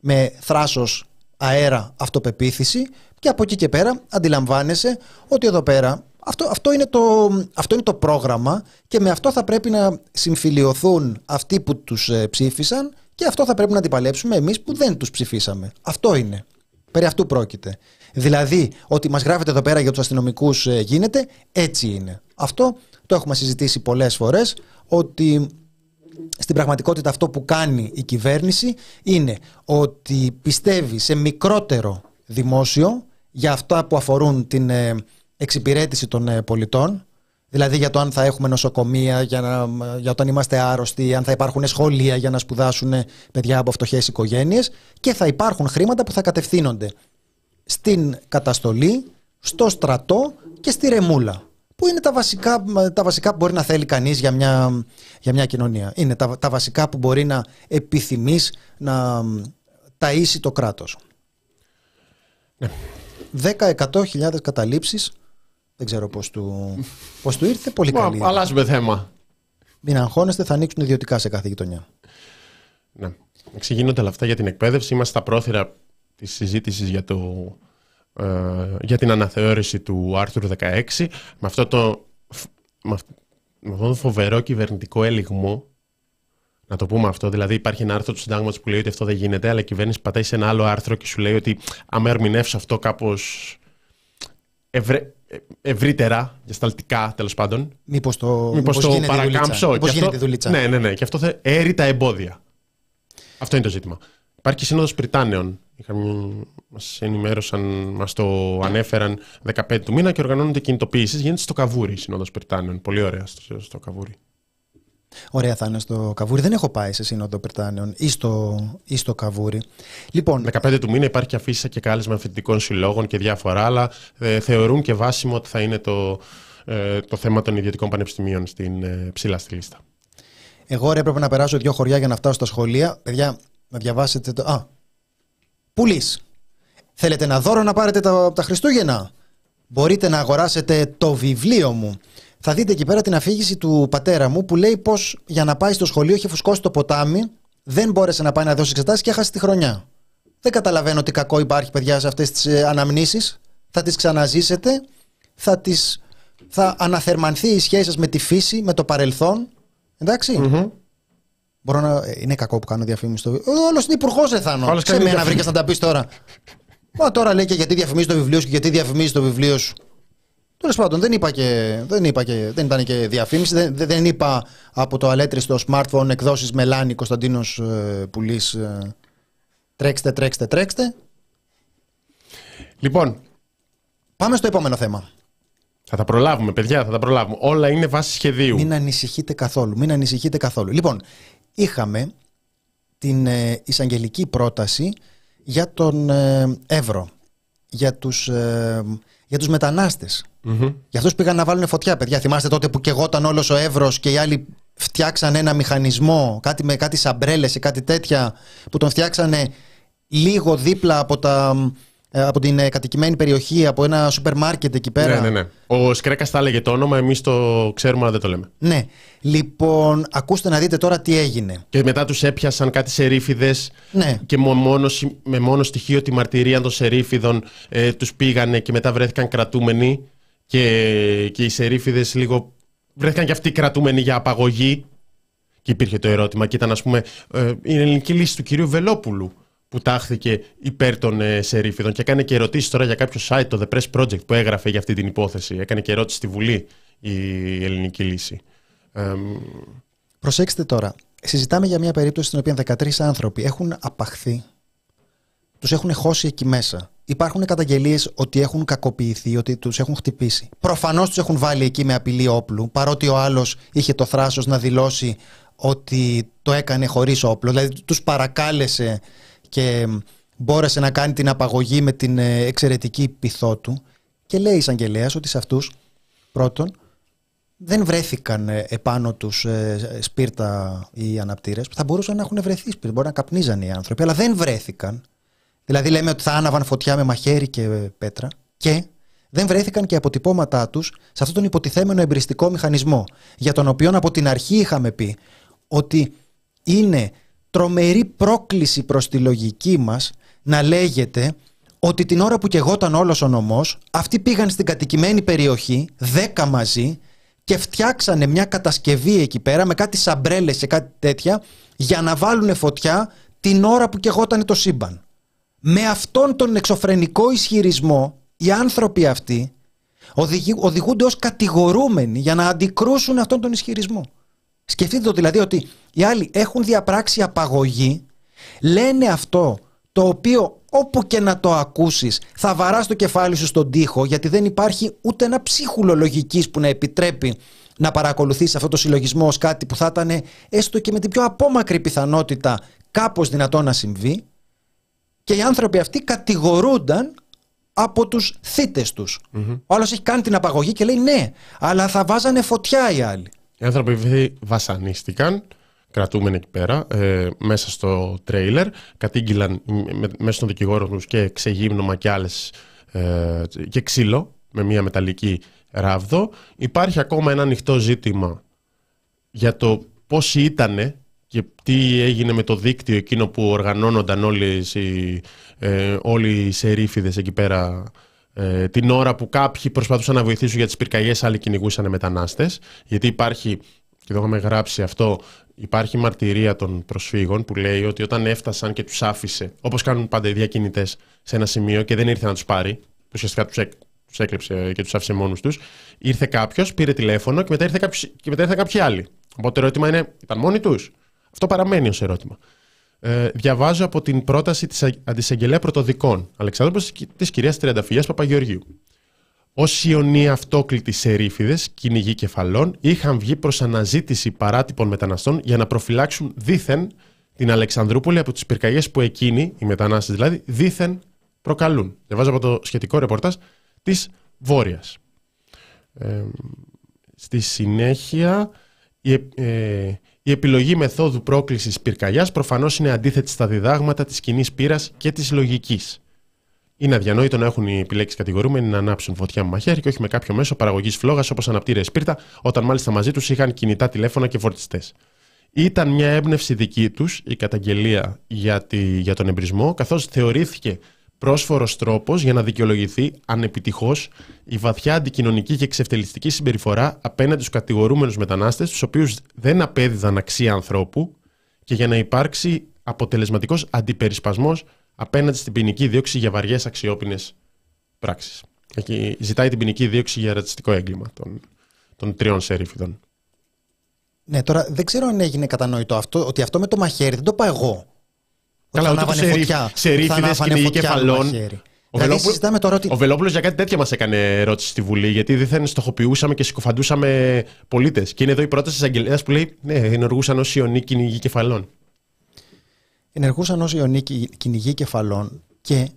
με θράσος, αέρα, αυτοπεποίθηση και από εκεί και πέρα αντιλαμβάνεσαι ότι εδώ πέρα αυτό, αυτό, είναι το, αυτό είναι το πρόγραμμα και με αυτό θα πρέπει να συμφιλειωθούν αυτοί που τους ε, ψήφισαν και αυτό θα πρέπει να αντιπαλέψουμε εμείς που δεν τους ψηφίσαμε. Αυτό είναι. Περί αυτού πρόκειται. Δηλαδή, ότι μας γράφεται εδώ πέρα για τους αστυνομικούς ε, γίνεται, έτσι είναι. Αυτό το έχουμε συζητήσει πολλές φορές, ότι στην πραγματικότητα αυτό που κάνει η κυβέρνηση είναι ότι πιστεύει σε μικρότερο δημόσιο για αυτά που αφορούν την ε, εξυπηρέτηση των ε, πολιτών, δηλαδή για το αν θα έχουμε νοσοκομεία, για, να, για όταν είμαστε άρρωστοι, αν θα υπάρχουν σχολεία για να σπουδάσουν παιδιά από φτωχές οικογένειες και θα υπάρχουν χρήματα που θα κατευθύνονται στην καταστολή, στο στρατό και στη ρεμούλα. Που είναι τα βασικά, τα βασικά που μπορεί να θέλει κανείς για μια, για μια κοινωνία. Είναι τα, τα βασικά που μπορεί να επιθυμείς να ταΐσει το κράτος. Ναι. 10-100 καταλήψεις δεν ξέρω πώς του, πώς του ήρθε. Πολύ καλή.
Αλλάζουμε θέμα.
Μην αγχώνεστε, θα ανοίξουν ιδιωτικά σε κάθε γειτονιά.
Ναι. Εξηγήνονται όλα αυτά για την εκπαίδευση. Είμαστε στα πρόθυρα της συζήτησης για, το, ε, για την αναθεώρηση του άρθρου 16. Με αυτό το, με αυτό το φοβερό κυβερνητικό έλιγμο να το πούμε αυτό. Δηλαδή, υπάρχει ένα άρθρο του συντάγματος που λέει ότι αυτό δεν γίνεται, αλλά η κυβέρνηση πατάει σε ένα άλλο άρθρο και σου λέει ότι άμα ερμηνεύσει αυτό κάπως ευρε... ευρύτερα, γεσταλτικά τέλος πάντων.
Μήπως το,
μήπως το παρακάμψω.
Μήπως γίνεται δουλίτσα.
Ναι, ναι, ναι. Και αυτό θα άρει τα εμπόδια. Αυτό είναι το ζήτημα. Υπάρχει σύνοδος Πριτάνεων. Μας ενημέρωσαν, μας το ανέφεραν 15 του μήνα και οργανώνονται κινητοποιήσεις. Γίνεται στο Καβούρι η Σύνοδος Πριτάνεων. Πολύ ωραία στο, στο Καβούρι.
Ωραία θα είναι στο Καβούρι. Δεν έχω πάει σε Σύνοδο Πριτάνεων ή στο, ή στο Καβούρι.
Λοιπόν, 15 του μήνα υπάρχει αφίσα και κάλεσμα φοιτητικών συλλόγων και διάφορα άλλα. Ε, θεωρούν και βάσιμο ότι θα είναι το, ε, το θέμα των ιδιωτικών πανεπιστημίων στην ε, ψηλά στη λίστα.
Εγώ ρε, έπρεπε να περάσω δύο χωριά για να φτάσω στα σχολεία. Παιδιά, να διαβάσετε το. Α, πουλής. Θέλετε ένα δώρο να πάρετε τα, τα Χριστούγεννα; Μπορείτε να αγοράσετε το βιβλίο μου θα δείτε εκεί πέρα την αφήγηση του πατέρα μου που λέει πως για να πάει στο σχολείο είχε φουσκώσει το ποτάμι, δεν μπόρεσε να πάει να δώσει εξετάσεις και έχασε τη χρονιά. Δεν καταλαβαίνω τι κακό υπάρχει, παιδιά, σε αυτές τις ε, αναμνήσεις. Θα τις ξαναζήσετε, θα, τις, θα αναθερμανθεί η σχέση σας με τη φύση, με το παρελθόν. Εντάξει. Mm-hmm. Μπορώ να... Ε, είναι κακό που κάνω διαφήμιση στο βιβλίο. Όλος είναι υπουργός Εθάνο. Σε μένα βρήκες να τα πεις τώρα. Μα τώρα λέει και γιατί διαφημίζει το βιβλίο σου και γιατί διαφημίζει το βιβλίο σου. Τέλος πάντων, δεν είπα και, δεν, είπα και, δεν ήταν και διαφήμιση. Δεν, δεν είπα από το αλέτριστο smartphone εκδόσεις Μελάνη Κωνσταντίνος ε, Πουλή. Ε, τρέξτε, τρέξτε, τρέξτε.
Λοιπόν.
Πάμε στο επόμενο θέμα.
Θα τα προλάβουμε, παιδιά, θα τα προλάβουμε. Όλα είναι βάση σχεδίου.
Μην ανησυχείτε καθόλου. Μην ανησυχείτε καθόλου. Λοιπόν, είχαμε την ε, εισαγγελική πρόταση για τον ε, Εύρο. Για τους, ε, για τους μετανάστες. Mm-hmm. Για αυτούς πήγαν να βάλουν φωτιά, παιδιά. Θυμάστε τότε που κεγόταν όλος ο Εύρος και οι άλλοι φτιάξαν ένα μηχανισμό, κάτι με κάτι σαμπρέλες ή κάτι τέτοια, που τον φτιάξανε λίγο δίπλα από τα ε, από την ε, κατοικημένη περιοχή, από ένα σούπερ μάρκετ εκεί πέρα.
Ναι, ναι, ναι. Ο Σκρέκας τα έλεγε το όνομα, εμείς το ξέρουμε, αλλά δεν το λέμε.
Ναι. Λοιπόν, ακούστε να δείτε τώρα τι έγινε.
Και μετά τους έπιασαν κάτι σερίφιδες.
Ναι.
Και μόνος, με μόνο στοιχείο τη μαρτυρία των σερίφιδων ε, τους πήγανε και μετά βρέθηκαν κρατούμενοι. Και, και οι σερίφιδες λίγο βρέθηκαν και αυτοί κρατούμενοι για απαγωγή. Και υπήρχε το ερώτημα, και ήταν ας πούμε ε, η ελληνική λύση του κυρίου Βελόπουλου που τάχθηκε υπέρ των ε, σερίφιδων και έκανε και ερωτήσεις τώρα για κάποιο site, το The Press Project, που έγραφε για αυτή την υπόθεση. Έκανε και ερώτηση στη Βουλή η ελληνική λύση.
Προσέξτε τώρα. Συζητάμε για μια περίπτωση στην οποία 13 άνθρωποι έχουν απαχθεί, τους έχουν χώσει εκεί μέσα. Υπάρχουν καταγγελίες ότι έχουν κακοποιηθεί, ότι τους έχουν χτυπήσει. Προφανώς τους έχουν βάλει εκεί με απειλή όπλου, παρότι ο άλλος είχε το θράσος να δηλώσει ότι το έκανε χωρίς όπλο. Δηλαδή τους παρακάλεσε και μπόρεσε να κάνει την απαγωγή με την ε, εξαιρετική πειθό του και λέει η εισαγγελέας ότι σε αυτούς πρώτον δεν βρέθηκαν ε, επάνω τους ε, σπίρτα οι αναπτήρες. Θα μπορούσαν να έχουν βρεθεί σπίρτα, μπορεί να καπνίζαν οι άνθρωποι, αλλά δεν βρέθηκαν. Δηλαδή λέμε ότι θα άναβαν φωτιά με μαχαίρι και πέτρα και δεν βρέθηκαν και αποτυπώματά τους σε αυτόν τον υποτιθέμενο εμπριστικό μηχανισμό για τον οποίο από την αρχή είχαμε πει ότι είναι τρομερή πρόκληση προς τη λογική μας να λέγεται ότι την ώρα που κεγόταν όλος ο νομός αυτοί πήγαν στην κατοικημένη περιοχή δέκα μαζί και φτιάξανε μια κατασκευή εκεί πέρα με κάτι σαμπρέλες και κάτι τέτοια για να βάλουν φωτιά την ώρα που κεγόταν το σύμπαν. Με αυτόν τον εξωφρενικό ισχυρισμό οι άνθρωποι αυτοί οδηγούνται ως κατηγορούμενοι για να αντικρούσουν αυτόν τον ισχυρισμό. Σκεφτείτε το δηλαδή ότι οι άλλοι έχουν διαπράξει απαγωγή, λένε αυτό το οποίο όπου και να το ακούσεις θα βαράς το κεφάλι σου στον τοίχο γιατί δεν υπάρχει ούτε ένα ψίχουλο λογικής που να επιτρέπει να παρακολουθείς αυτό το συλλογισμό ως κάτι που θα ήταν έστω και με την πιο απόμακρη πιθανότητα κάπως δυνατό να συμβεί και οι άνθρωποι αυτοί κατηγορούνταν από τους θύτες τους. Mm-hmm. Ο άλλος έχει κάνει την απαγωγή και λέει ναι, αλλά θα βάζανε φωτιά οι άλλοι.
Οι άνθρωποι βασανίστηκαν, κρατούμενοι εκεί πέρα, ε, μέσα στο τρέιλερ, κατήγγυλαν μέσα στον δικηγόρο τους και ξεγύμνομα και άλλες ε, και ξύλο με μια μεταλλική ράβδο. Υπάρχει ακόμα ένα ανοιχτό ζήτημα για το πώς ήτανε και τι έγινε με το δίκτυο εκείνο που οργανώνονταν όλες οι, ε, όλοι οι σερίφιδες εκεί πέρα ε, την ώρα που κάποιοι προσπαθούσαν να βοηθήσουν για τις πυρκαγιές, άλλοι κυνηγούσαν μετανάστες. Γιατί υπάρχει, και εδώ έχουμε γράψει αυτό, υπάρχει μαρτυρία των προσφύγων που λέει ότι όταν έφτασαν και τους άφησε, όπως κάνουν πάντα οι διακινητές, σε ένα σημείο και δεν ήρθε να τους πάρει, που ουσιαστικά τους, τους έκλεψε και τους άφησε μόνους τους, ήρθε κάποιος, πήρε τηλέφωνο και μετά, ήρθε κάποιος, και μετά ήρθε κάποιοι άλλοι. Οπότε το ερώτημα είναι, ήταν μόνοι τους; Αυτό παραμένει ως ερώτημα. Ε, διαβάζω από την πρόταση της Αντισαγγελέα Πρωτοδικών Αλεξάνδρου της κυρίας Τριανταφυλιάς Παπαγεωργίου. Ω Ιωνοί αυτόκλητοι σερίφιδε, κυνηγοί κεφαλών, είχαν βγει προς αναζήτηση παράτυπων μεταναστών για να προφυλάξουν δήθεν την Αλεξανδρούπολη από τις πυρκαγιές που εκείνοι, οι μετανάστες δηλαδή, δήθεν προκαλούν. Διαβάζω από το σχετικό ρεπορτάζ της Βόρειας. Ε, στη συνέχεια, η, ε, η επιλογή μεθόδου πρόκλησης πυρκαγιάς προφανώς είναι αντίθετη στα διδάγματα της κοινή πείρας και της λογικής. Είναι αδιανόητο να έχουν οι επιλέξεις κατηγορούμενοι να ανάψουν φωτιά με μαχαίρι και όχι με κάποιο μέσο παραγωγής φλόγας όπως αναπτύρε σπίρτα, όταν μάλιστα μαζί τους είχαν κινητά τηλέφωνα και φορτιστές. Ήταν μια έμπνευση δική τους η καταγγελία για, τη, για τον εμπρισμό, καθώς θεωρήθηκε πρόσφορος τρόπος για να δικαιολογηθεί ανεπιτυχώς η βαθιά αντικοινωνική και εξευτελιστική συμπεριφορά απέναντι στους κατηγορούμενους μετανάστες, τους οποίους δεν απέδιδαν αξία ανθρώπου και για να υπάρξει αποτελεσματικός αντιπερισπασμός απέναντι στην ποινική δίωξη για βαριές αξιόπινες πράξεις. Εκεί ζητάει την ποινική δίωξη για ρατσιστικό έγκλημα των, των τριών σερίφιδων.
Ναι, τώρα δεν ξέρω αν έγινε κατανοητό αυτό, ότι αυτό με το μαχαίρι δεν το πάω εγώ.
Καλά, ούτε σε, φωτιά, σε ρίφιδε κυνηγή κεφαλών. Ο δηλαδή, Βελόπουλο ότι... Βελόπουλος για κάτι τέτοιο μας έκανε ερώτηση στη Βουλή, γιατί δεν στοχοποιούσαμε και συκοφαντούσαμε πολίτες. Και είναι εδώ η πρόταση της Αγγελέας που λέει: Ναι, ενεργούσαν ω ιονοί κυνηγοί κεφαλών.
Ενεργούσαν ω ιονοί κυνηγοί κεφαλών και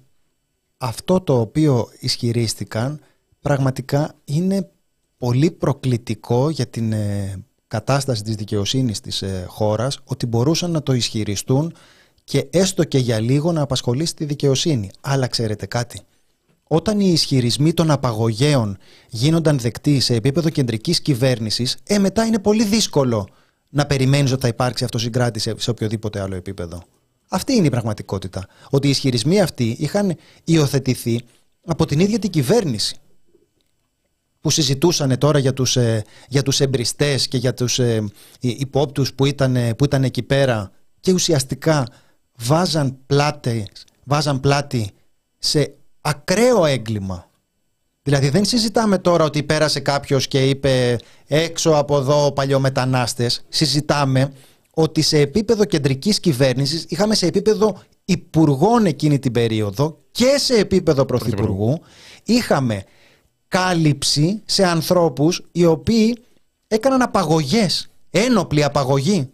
αυτό το οποίο ισχυρίστηκαν πραγματικά είναι πολύ προκλητικό για την ε, κατάσταση της δικαιοσύνης της ε, χώρας ότι μπορούσαν να το ισχυριστούν και έστω και για λίγο να απασχολήσει τη δικαιοσύνη. Αλλά ξέρετε κάτι. Όταν οι ισχυρισμοί των απαγωγέων γίνονταν δεκτοί σε επίπεδο κεντρικής κυβέρνησης, ε, μετά είναι πολύ δύσκολο να περιμένεις ότι θα υπάρξει αυτοσυγκράτηση σε οποιοδήποτε άλλο επίπεδο. Αυτή είναι η πραγματικότητα. Ότι οι ισχυρισμοί αυτοί είχαν υιοθετηθεί από την ίδια την κυβέρνηση που συζητούσαν τώρα για τους, ε, για τους εμπριστές και για τους ε, υπόπτους που ήταν, που ήταν εκεί πέρα και ουσιαστικά βάζαν, πλάτες, βάζαν πλάτη σε ακραίο έγκλημα. Δηλαδή δεν συζητάμε τώρα ότι πέρασε κάποιος και είπε έξω από εδώ παλιομετανάστες. Συζητάμε ότι σε επίπεδο κεντρικής κυβέρνησης είχαμε σε επίπεδο υπουργών εκείνη την περίοδο και σε επίπεδο πρωθυπουργού είχαμε κάλυψη σε ανθρώπους οι οποίοι έκαναν απαγωγές, ένοπλη απαγωγή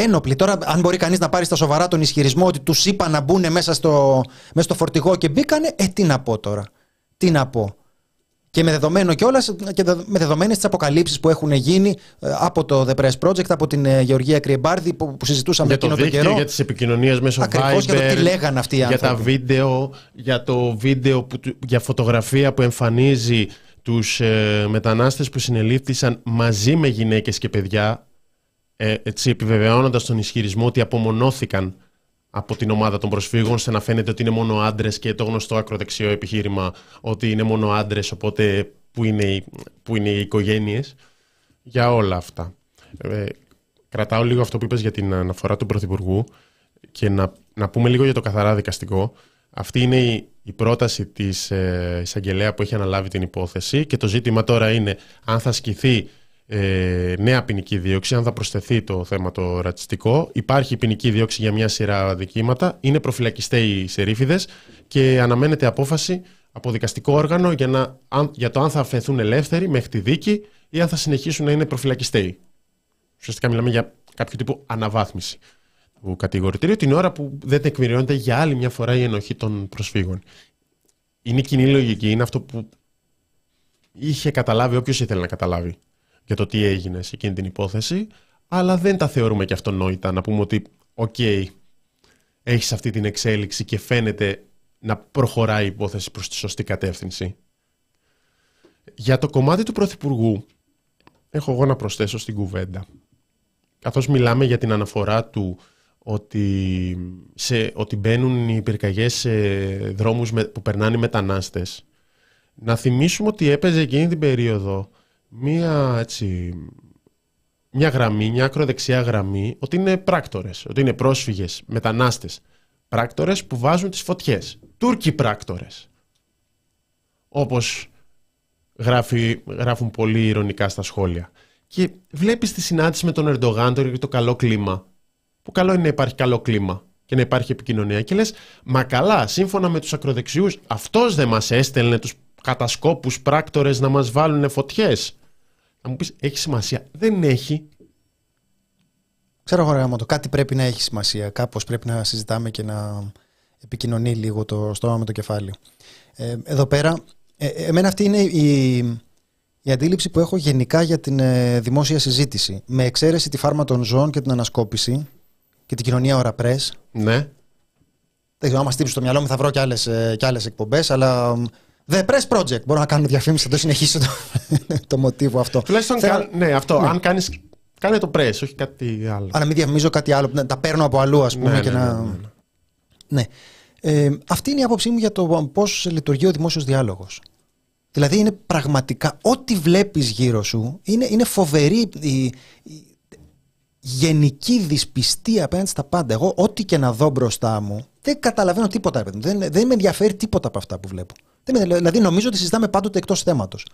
ένοπλοι. Τώρα, αν μπορεί κανείς να πάρει στα σοβαρά τον ισχυρισμό ότι τους είπα να μπουν μέσα στο, μέσα στο φορτηγό και μπήκανε, ε, τι να πω τώρα. Τι να πω. Και με δεδομένο κιόλας και με δεδομένες τις αποκαλύψεις που έχουν γίνει ε, από το The Press Project, από την ε, Γεωργία Κρυεμπάρδη που, που συζητούσαμε
για το
εκείνο
δίκτυο,
τον καιρό.
για τις επικοινωνίες μέσω
Ακριβώς
Viber,
για το τι λέγανε αυτοί οι
για τα
άνθρωποι.
βίντεο, για το βίντεο, που, του- για φωτογραφία που εμφανίζει τους ε, μετανάστες που συνελήφθησαν μαζί με γυναίκες και παιδιά, ε, έτσι επιβεβαιώνοντας τον ισχυρισμό ότι απομονώθηκαν από την ομάδα των προσφύγων σε να φαίνεται ότι είναι μόνο άντρες και το γνωστό ακροδεξιό επιχείρημα ότι είναι μόνο άντρες, οπότε που είναι, οι- που είναι οι οικογένειες. Για όλα αυτά. Ε, κρατάω λίγο αυτό που είπες για την αναφορά του Πρωθυπουργού και να, να πούμε λίγο για το καθαρά δικαστικό. Αυτή είναι η, η πρόταση της ε, εισαγγελέα που έχει αναλάβει την υπόθεση και το ζήτημα τώρα είναι αν θα ασκηθεί ε, νέα ποινική δίωξη, αν θα προσθεθεί το θέμα το ρατσιστικό. Υπάρχει ποινική δίωξη για μια σειρά δικήματα, είναι προφυλακιστέ οι σερίφιδες και αναμένεται απόφαση από δικαστικό όργανο για, να, αν, για το αν θα αφαιθούν ελεύθεροι μέχρι τη δίκη ή αν θα συνεχίσουν να είναι προφυλακιστέοι. Ουσιαστικά μιλάμε για κάποιο τύπου αναβάθμιση του κατηγορητήριου την ώρα που δεν τεκμηριώνεται για άλλη μια φορά η ενοχή των προσφύγων. Είναι η κοινή λογική, είναι αυτό που είχε καταλάβει όποιος ήθελε να καταλάβει για το τι έγινε σε εκείνη την υπόθεση, αλλά δεν τα θεωρούμε και αυτονόητα να πούμε ότι οκ, έχεις αυτή την εξέλιξη και φαίνεται να προχωράει η υπόθεση προς τη σωστή κατεύθυνση. Για το κομμάτι του Πρωθυπουργού, έχω εγώ να προσθέσω στην κουβέντα. Καθώς μιλάμε για την αναφορά του ότι, σε, ότι μπαίνουν οι πυρκαγιές σε δρόμους με- που περνάνε οι μετανάστες. Να θυμίσουμε ότι έπαιζε εκείνη την περίοδο μία, έτσι, μια γραμμή, μια ακροδεξιά γραμμή, ότι είναι πράκτορες, ότι είναι πρόσφυγες, μετανάστες. Πράκτορες που βάζουν τις φωτιές. Τούρκοι πράκτορες. Όπως γράφει, γράφουν πολύ ηρωνικά στα σχόλια. Και βλέπεις τη συνάντηση με τον Ερντογάν, το, το καλό κλίμα. Που καλό είναι να υπάρχει καλό κλίμα και να υπάρχει επικοινωνία. Και λες, μα καλά, σύμφωνα με τους ακροδεξιούς, αυτός δεν μας έστελνε τους κατασκόπους πράκτορες να μας βάλουν φωτιές. Θα μου πεις, έχει σημασία. Δεν έχει.
Ξέρω εγώ, ρε Γαμώτο, κάτι πρέπει να έχει σημασία. Κάπως πρέπει να συζητάμε και να επικοινωνεί λίγο το στόμα με το κεφάλι. Ε, εδώ πέρα, ε, ε, εμένα αυτή είναι η, η αντίληψη που έχω γενικά για την ε, δημόσια συζήτηση. Με εξαίρεση τη φάρμα των ζώων και την ανασκόπηση και την κοινωνία ώρα press.
Ναι.
Δεν ξέρω, άμα στύψει στο μυαλό μου θα βρω και άλλες, ε, και άλλες εκπομπές, αλλά... μ, The Press Project. Μπορώ να κάνω διαφήμιση, θα το συνεχίσω το, το μοτίβο αυτό.
Τουλάχιστον,
Θέλω-
κα- ναι, αυτό.
Ναι.
Αν κάνεις, κάνε το press, όχι κάτι άλλο.
Αλλά μην διαφημίζω κάτι άλλο. να Τα παίρνω από αλλού, ας πούμε.
Ναι,
και
ναι,
να...
ναι, ναι, ναι.
Ναι. Ε, αυτή είναι η άποψή μου για το πώς λειτουργεί ο δημόσιος διάλογος. Δηλαδή είναι πραγματικά ό,τι βλέπεις γύρω σου είναι, είναι φοβερή η, η γενική δυσπιστία απέναντι στα πάντα. Εγώ, ό,τι και να δω μπροστά μου, δεν καταλαβαίνω τίποτα. ρε παιδί μου. Δεν, δεν με ενδιαφέρει τίποτα από αυτά που βλέπω. Δεν με, δηλαδή, νομίζω ότι συζητάμε πάντοτε εκτός θέματος.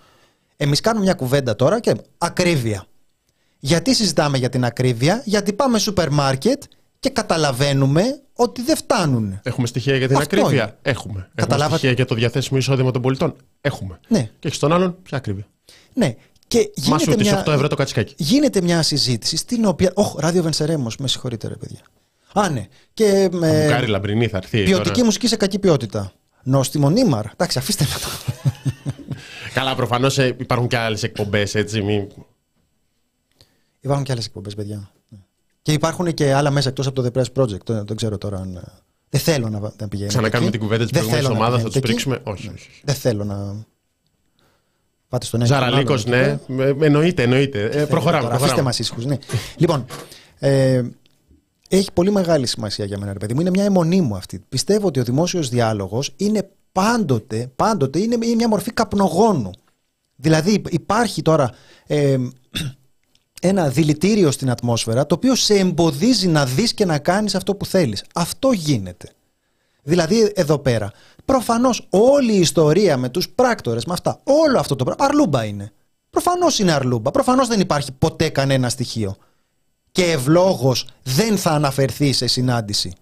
Εμείς κάνουμε μια κουβέντα τώρα και ακρίβεια. Γιατί συζητάμε για την ακρίβεια, Γιατί πάμε σούπερ μάρκετ και καταλαβαίνουμε ότι δεν φτάνουν.
Έχουμε στοιχεία για την
Αυτό
ακρίβεια.
είναι.
Έχουμε. Έχουμε
Καταλάβατε.
στοιχεία για το διαθέσιμο εισόδημα των πολιτών. Έχουμε.
Ναι.
Και έχεις τον άλλον, ποια ακρίβεια.
Ναι. Και
Μα
γίνεται
σου τις
μια,
8 ευρώ το κατσικάκι.
γίνεται μια συζήτηση στην οποία. Όχ, ράδιο Βενσερέμος, με συγχωρείτε, ρε παιδιά. Α, ναι. Και με
Μπουκάρι λαμπρινή θα έρθει.
ποιοτική
τώρα.
μουσική σε κακή ποιότητα. Νόστιμο νήμαρ. Εντάξει, αφήστε με το.
Καλά, προφανώς υπάρχουν και άλλες εκπομπές, έτσι. Μη...
Υπάρχουν και άλλες εκπομπές, παιδιά. Ναι. Και υπάρχουν και άλλα μέσα εκτός από το The Press Project. Δεν, δεν ξέρω τώρα αν. ε, Δεν θέλω να, να πηγαίνω.
Ξανακάνουμε την κουβέντα της προηγούμενης ομάδας, θα τους πρίξουμε; Όχι, όχι.
Δεν θέλω να. Πάτε στον ένα. και τον
Ζαραλίκος,
άλλον εκεί
ναι.
πέρα.
Με- Εννοείται, εννοείται. Ε,
Θέλω
προχωράμε.
τώρα, Αφήστε
προχωράμε.
μας ήσυχους. Ναι. λοιπόν, ε, έχει πολύ μεγάλη σημασία για μένα, ρε παιδί μου. Είναι μια αιμονή μου αυτή. Πιστεύω ότι ο δημόσιος διάλογος είναι πάντοτε, πάντοτε είναι είναι μια μορφή καπνογόνου. Δηλαδή υπάρχει τώρα ε, ένα δηλητήριο στην ατμόσφαιρα το οποίο σε εμποδίζει να δεις και να κάνεις αυτό που θέλεις. Αυτό γίνεται. Δηλαδή εδώ πέρα. Προφανώς όλη η ιστορία με τους πράκτορες, με αυτά, όλο αυτό το πράγμα, αρλούμπα είναι. Προφανώς είναι αρλούμπα. Προφανώς δεν υπάρχει ποτέ κανένα στοιχείο. Και ευλόγως δεν θα αναφερθεί σε συνάντηση.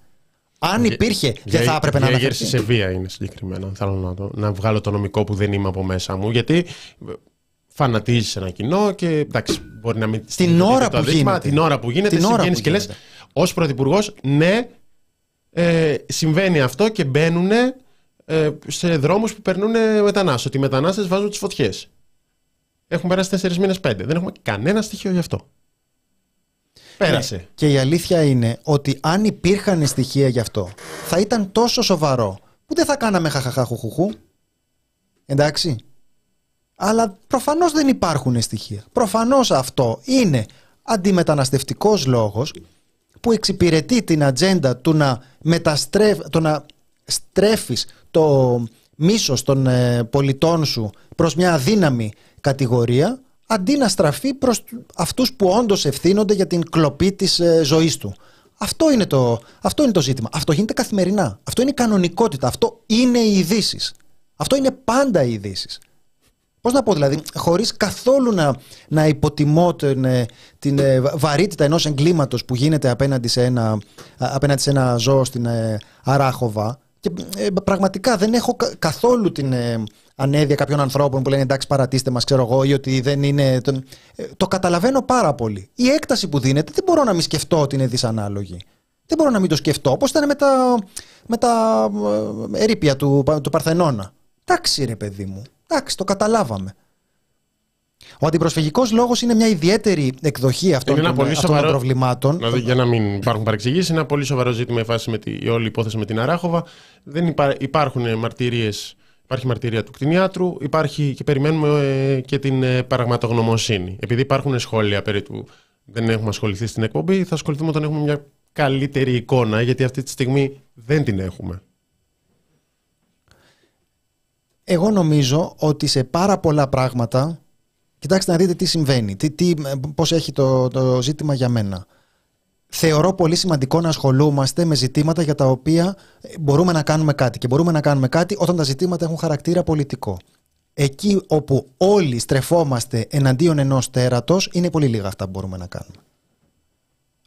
Αν υπήρχε, δεν θα έπρεπε να
Διέγερση
αναφερθεί.
σε βία είναι συγκεκριμένα. Θέλω να, το, να βγάλω το νομικό που δεν είμαι από μέσα μου. Γιατί φανατίζεις ένα κοινό και εντάξει, μπορεί να μην.
Την ώρα
το
που
αδίκημα,
γίνεται.
Την ώρα που γίνεται,
Την ώρα
βγαίνεις
που
και λες,
γίνεται.
ως πρωθυπουργός, ναι, ε, συμβαίνει αυτό και μπαίνουν ε, σε δρόμους που περνούν μετανάστες. Ότι οι μετανάστες βάζουν τις φωτιές. Έχουν περάσει τέσσερις μήνες, πέντε. Δεν έχουμε κανένα στοιχείο γι' αυτό. Πέρασε. Ναι.
Και η αλήθεια είναι ότι αν υπήρχαν στοιχεία γι' αυτό, θα ήταν τόσο σοβαρό που δεν θα κάναμε χαχαχαχουχουχού. Εντάξει. Αλλά προφανώς δεν υπάρχουν στοιχεία. Προφανώς αυτό είναι αντιμεταναστευτικός λόγος που εξυπηρετεί την ατζέντα του να, μεταστρέφ, το να στρέφεις το μίσος των ε, πολιτών σου προς μια αδύναμη κατηγορία αντί να στραφεί προς αυτούς που όντως ευθύνονται για την κλοπή της ε, ζωής του. Αυτό είναι, το, αυτό είναι το ζήτημα. Αυτό γίνεται καθημερινά. Αυτό είναι η κανονικότητα. Αυτό είναι οι ειδήσεις. Αυτό είναι πάντα οι ειδήσεις. Πώς να πω δηλαδή, χωρίς καθόλου να, να υποτιμώ την, ε, την ε, βαρύτητα ενός εγκλήματος που γίνεται απέναντι σε ένα, απέναντι σε ένα ζώο στην ε, Αράχοβα. Και πραγματικά δεν έχω καθόλου την ανέδεια κάποιων ανθρώπων που λένε εντάξει παρατήστε μας ξέρω εγώ ή ότι δεν είναι... Το, το καταλαβαίνω πάρα πολύ. Η έκταση που δίνεται δεν μπορώ να μην σκεφτώ ότι είναι δυσανάλογη. Δεν μπορώ να μην το σκεφτώ. Όπως ήταν με τα, με τα ερήπια του, του Παρθενώνα. Εντάξει ρε παιδί μου. Εντάξει, το καταλάβαμε. Ο αντιπροσφυγικός λόγος είναι μια ιδιαίτερη εκδοχή αυτών, των, πολύ σοβαρό, των προβλημάτων.
Δηλαδή, για να μην υπάρχουν παρεξηγήσεις, είναι ένα πολύ σοβαρό ζήτημα η, φάση με τη, η όλη υπόθεση με την Αράχοβα. Δεν υπά, υπάρχουν μαρτυρίες. Υπάρχει μαρτυρία του κτηνιάτρου, υπάρχει και περιμένουμε ε, και την ε, παραγματογνωμοσύνη. Επειδή υπάρχουν σχόλια περί του δεν έχουμε ασχοληθεί στην εκπομπή, θα ασχοληθούμε όταν έχουμε μια καλύτερη εικόνα, γιατί αυτή τη στιγμή δεν την έχουμε.
Εγώ νομίζω ότι σε πάρα πολλά πράγματα, κοιτάξτε να δείτε τι συμβαίνει, τι, τι, πώς έχει το, το ζήτημα για μένα. Θεωρώ πολύ σημαντικό να ασχολούμαστε με ζητήματα για τα οποία μπορούμε να κάνουμε κάτι. Και μπορούμε να κάνουμε κάτι όταν τα ζητήματα έχουν χαρακτήρα πολιτικό. Εκεί όπου όλοι στρεφόμαστε εναντίον ενός τέρατος, είναι πολύ λίγα αυτά που μπορούμε να κάνουμε.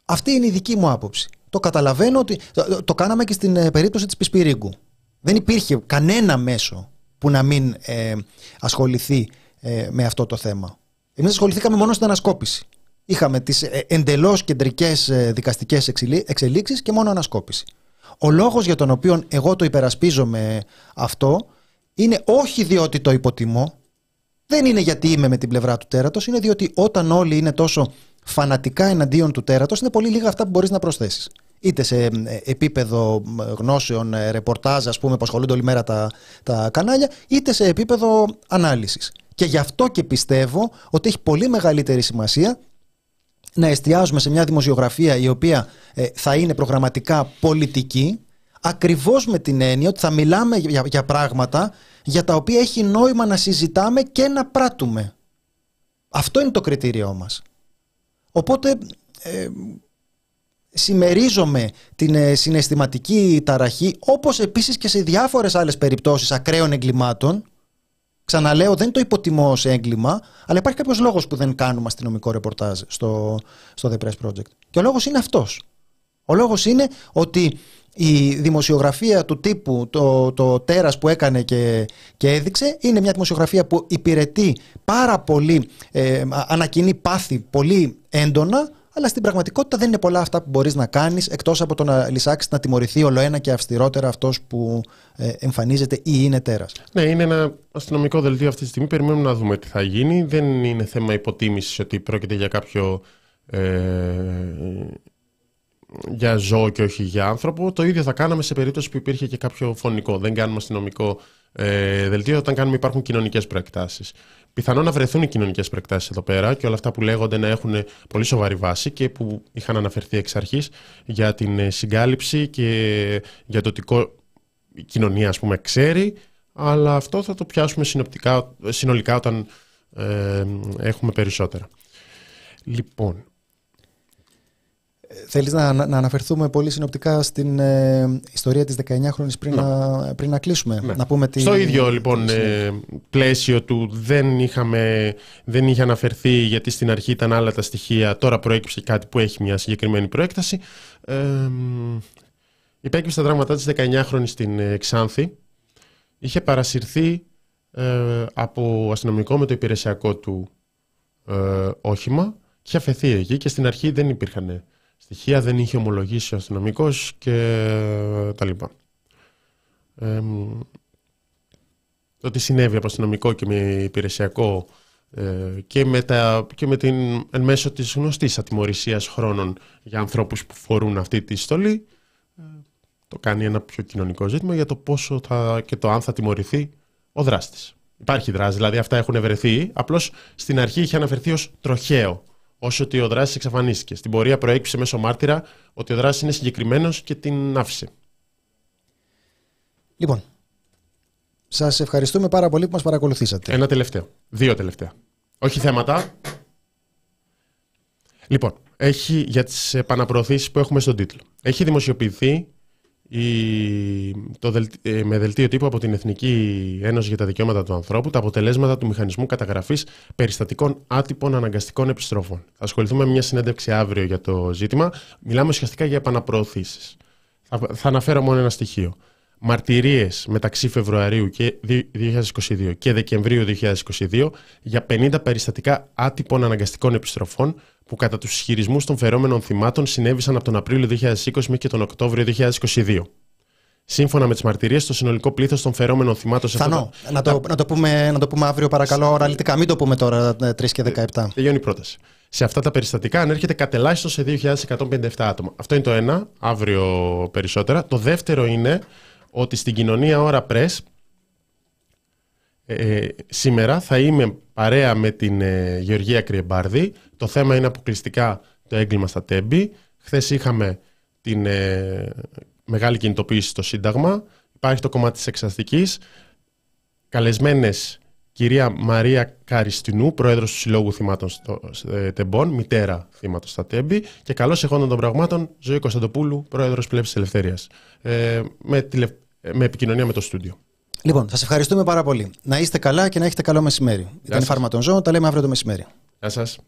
Αυτή είναι η δική μου άποψη. Το καταλαβαίνω ότι. Το, το κάναμε και στην ε, περίπτωση της Πισπυρίγκου. Δεν υπήρχε κανένα μέσο που να μην ε, ασχοληθεί ε, με αυτό το θέμα. Εμείς ασχοληθήκαμε μόνο στην ανασκόπηση. Είχαμε τις ε, εντελώς κεντρικές ε, δικαστικές εξελίξεις και μόνο ανασκόπηση. Ο λόγος για τον οποίο εγώ το υπερασπίζομαι αυτό είναι όχι διότι το υποτιμώ, δεν είναι γιατί είμαι με την πλευρά του τέρατος, είναι διότι όταν όλοι είναι τόσο φανατικά εναντίον του τέρατος, είναι πολύ λίγα αυτά που μπορείς να προσθέσεις είτε σε επίπεδο γνώσεων, ε, ρεπορτάζ, ας πούμε, που ασχολούνται όλη μέρα τα, τα κανάλια, είτε σε επίπεδο ανάλυσης. Και γι' αυτό και πιστεύω ότι έχει πολύ μεγαλύτερη σημασία να εστιάζουμε σε μια δημοσιογραφία η οποία ε, θα είναι προγραμματικά πολιτική, ακριβώς με την έννοια ότι θα μιλάμε για, για πράγματα για τα οποία έχει νόημα να συζητάμε και να πράττουμε. Αυτό είναι το κριτήριό μας. Οπότε ε, συμμερίζομαι την ε, συναισθηματική ταραχή, όπως επίσης και σε διάφορες άλλες περιπτώσεις ακραίων εγκλημάτων. Ξαναλέω, δεν το υποτιμώ ως έγκλημα, αλλά υπάρχει κάποιος λόγος που δεν κάνουμε αστυνομικό ρεπορτάζ στο, στο The Press Project. Και ο λόγος είναι αυτός. Ο λόγος είναι ότι η δημοσιογραφία του τύπου, το, το τέρας που έκανε και, και έδειξε, είναι μια δημοσιογραφία που υπηρετεί πάρα πολύ, ε, ανακοινεί πάθη πολύ έντονα, αλλά στην πραγματικότητα δεν είναι πολλά αυτά που μπορείς να κάνεις εκτός από το να λησάξει να τιμωρηθεί ολοένα και αυστηρότερα αυτός που ε, εμφανίζεται ή είναι τέρας.
Ναι, είναι ένα αστυνομικό δελτίο αυτή τη στιγμή. Περιμένουμε να δούμε τι θα γίνει. Δεν είναι θέμα υποτίμησης ότι πρόκειται για κάποιο. Ε, για ζώο και όχι για άνθρωπο. Το ίδιο θα κάναμε σε περίπτωση που υπήρχε και κάποιο φωνικό. Δεν κάνουμε αστυνομικό ε, δελτίο όταν κάνουμε υπάρχουν κοινωνικές προεκτάσεις. Πιθανόν να βρεθούν οι κοινωνικές προεκτάσεις εδώ πέρα και όλα αυτά που λέγονται να έχουν πολύ σοβαρή βάση και που είχαν αναφερθεί εξ αρχής για την ε, συγκάλυψη και για το ότι η κοινωνία ας πούμε ξέρει, αλλά αυτό θα το πιάσουμε συνολικά όταν ε, έχουμε περισσότερα. Λοιπόν,
Θέλεις να, να αναφερθούμε πολύ συνοπτικά στην ε, ιστορία της 19χρονης πριν, να, πριν να κλείσουμε.
Ναι.
Να πούμε τι,
Στο ίδιο λοιπόν ε, πλαίσιο του δεν, είχαμε, δεν είχε αναφερθεί γιατί στην αρχή ήταν άλλα τα στοιχεία, τώρα προέκυψε κάτι που έχει μια συγκεκριμένη προέκταση. Ε, υπέκυψε τα δράματά της 19χρονης στην ε, Ξάνθη. Είχε παρασυρθεί ε, από αστυνομικό με το υπηρεσιακό του ε, όχημα και είχε αφαιθεί εκεί και στην αρχή δεν υπήρχαν στοιχεία, δεν είχε ομολογήσει ο αστυνομικός και τα λοιπά. το τι συνέβη από αστυνομικό και με υπηρεσιακό ε, και, με τα, και με την εν μέσω της γνωστής ατιμορρησίας χρόνων για ανθρώπους που φορούν αυτή τη στολή ε, το κάνει ένα πιο κοινωνικό ζήτημα για το πόσο θα, και το αν θα τιμωρηθεί ο δράστης. Υπάρχει δράση, δηλαδή αυτά έχουν βρεθεί, απλώς στην αρχή είχε αναφερθεί ως τροχαίο, όσο ότι ο δράστης εξαφανίστηκε. Στην πορεία προέκυψε μέσω μάρτυρα ότι ο δράστης είναι συγκεκριμένος και την άφησε.
Λοιπόν, σας ευχαριστούμε πάρα πολύ που μας παρακολουθήσατε.
Ένα τελευταίο. Δύο τελευταία. Όχι θέματα. Λοιπόν, έχει για τις επαναπροωθήσεις που έχουμε στον τίτλο. Έχει δημοσιοποιηθεί η, το ε, με δελτίο τύπου από την Εθνική Ένωση για τα Δικαιώματα του Ανθρώπου τα αποτελέσματα του μηχανισμού καταγραφής περιστατικών άτυπων αναγκαστικών επιστροφών. Θα ασχοληθούμε με μια συνέντευξη αύριο για το ζήτημα. Μιλάμε ουσιαστικά για επαναπροωθήσεις. Θα, θα αναφέρω μόνο ένα στοιχείο μαρτυρίες μεταξύ Φεβρουαρίου και 2022 και Δεκεμβρίου 2022 για 50 περιστατικά άτυπων αναγκαστικών επιστροφών που κατά τους ισχυρισμούς των φερόμενων θυμάτων συνέβησαν από τον Απρίλιο 2020 μέχρι και τον Οκτώβριο 2022. Σύμφωνα με τις μαρτυρίες, το συνολικό πλήθος των φερόμενων θυμάτων σε
αυτό. Να, το, να, το πούμε, να το πούμε αύριο, παρακαλώ, οραλιτικά. Μην το πούμε τώρα 3 ε, και 17.
Τελειώνει η πρόταση. Σε αυτά τα περιστατικά ανέρχεται κατελάχιστον σε 2.157 άτομα. Αυτό είναι το ένα, αύριο περισσότερα. Το δεύτερο είναι ότι στην κοινωνία ώρα Press ε, σήμερα θα είμαι παρέα με την ε, Γεωργία Κρυεμπάρδη. Το θέμα είναι αποκλειστικά το έγκλημα στα τέμπη. Χθες είχαμε την ε, μεγάλη κινητοποίηση στο Σύνταγμα. Υπάρχει το κομμάτι της εξαστικής. Καλεσμένες κυρία Μαρία Καριστινού, πρόεδρος του Συλλόγου Θυμάτων στο, ε, Τεμπών, μητέρα θύματος στα Τέμπη και καλώς εχόντων των πραγμάτων Ζωή Κωνσταντοπούλου, πρόεδρος Πλέψης Ελευθερίας. Ε, με τηλε, με επικοινωνία με το στούντιο.
Λοιπόν, σας ευχαριστούμε πάρα πολύ. Να είστε καλά και να έχετε καλό μεσημέρι. Γεια Ήταν η Φάρμα των Ζώων. Τα λέμε αύριο το μεσημέρι.
Γεια σας.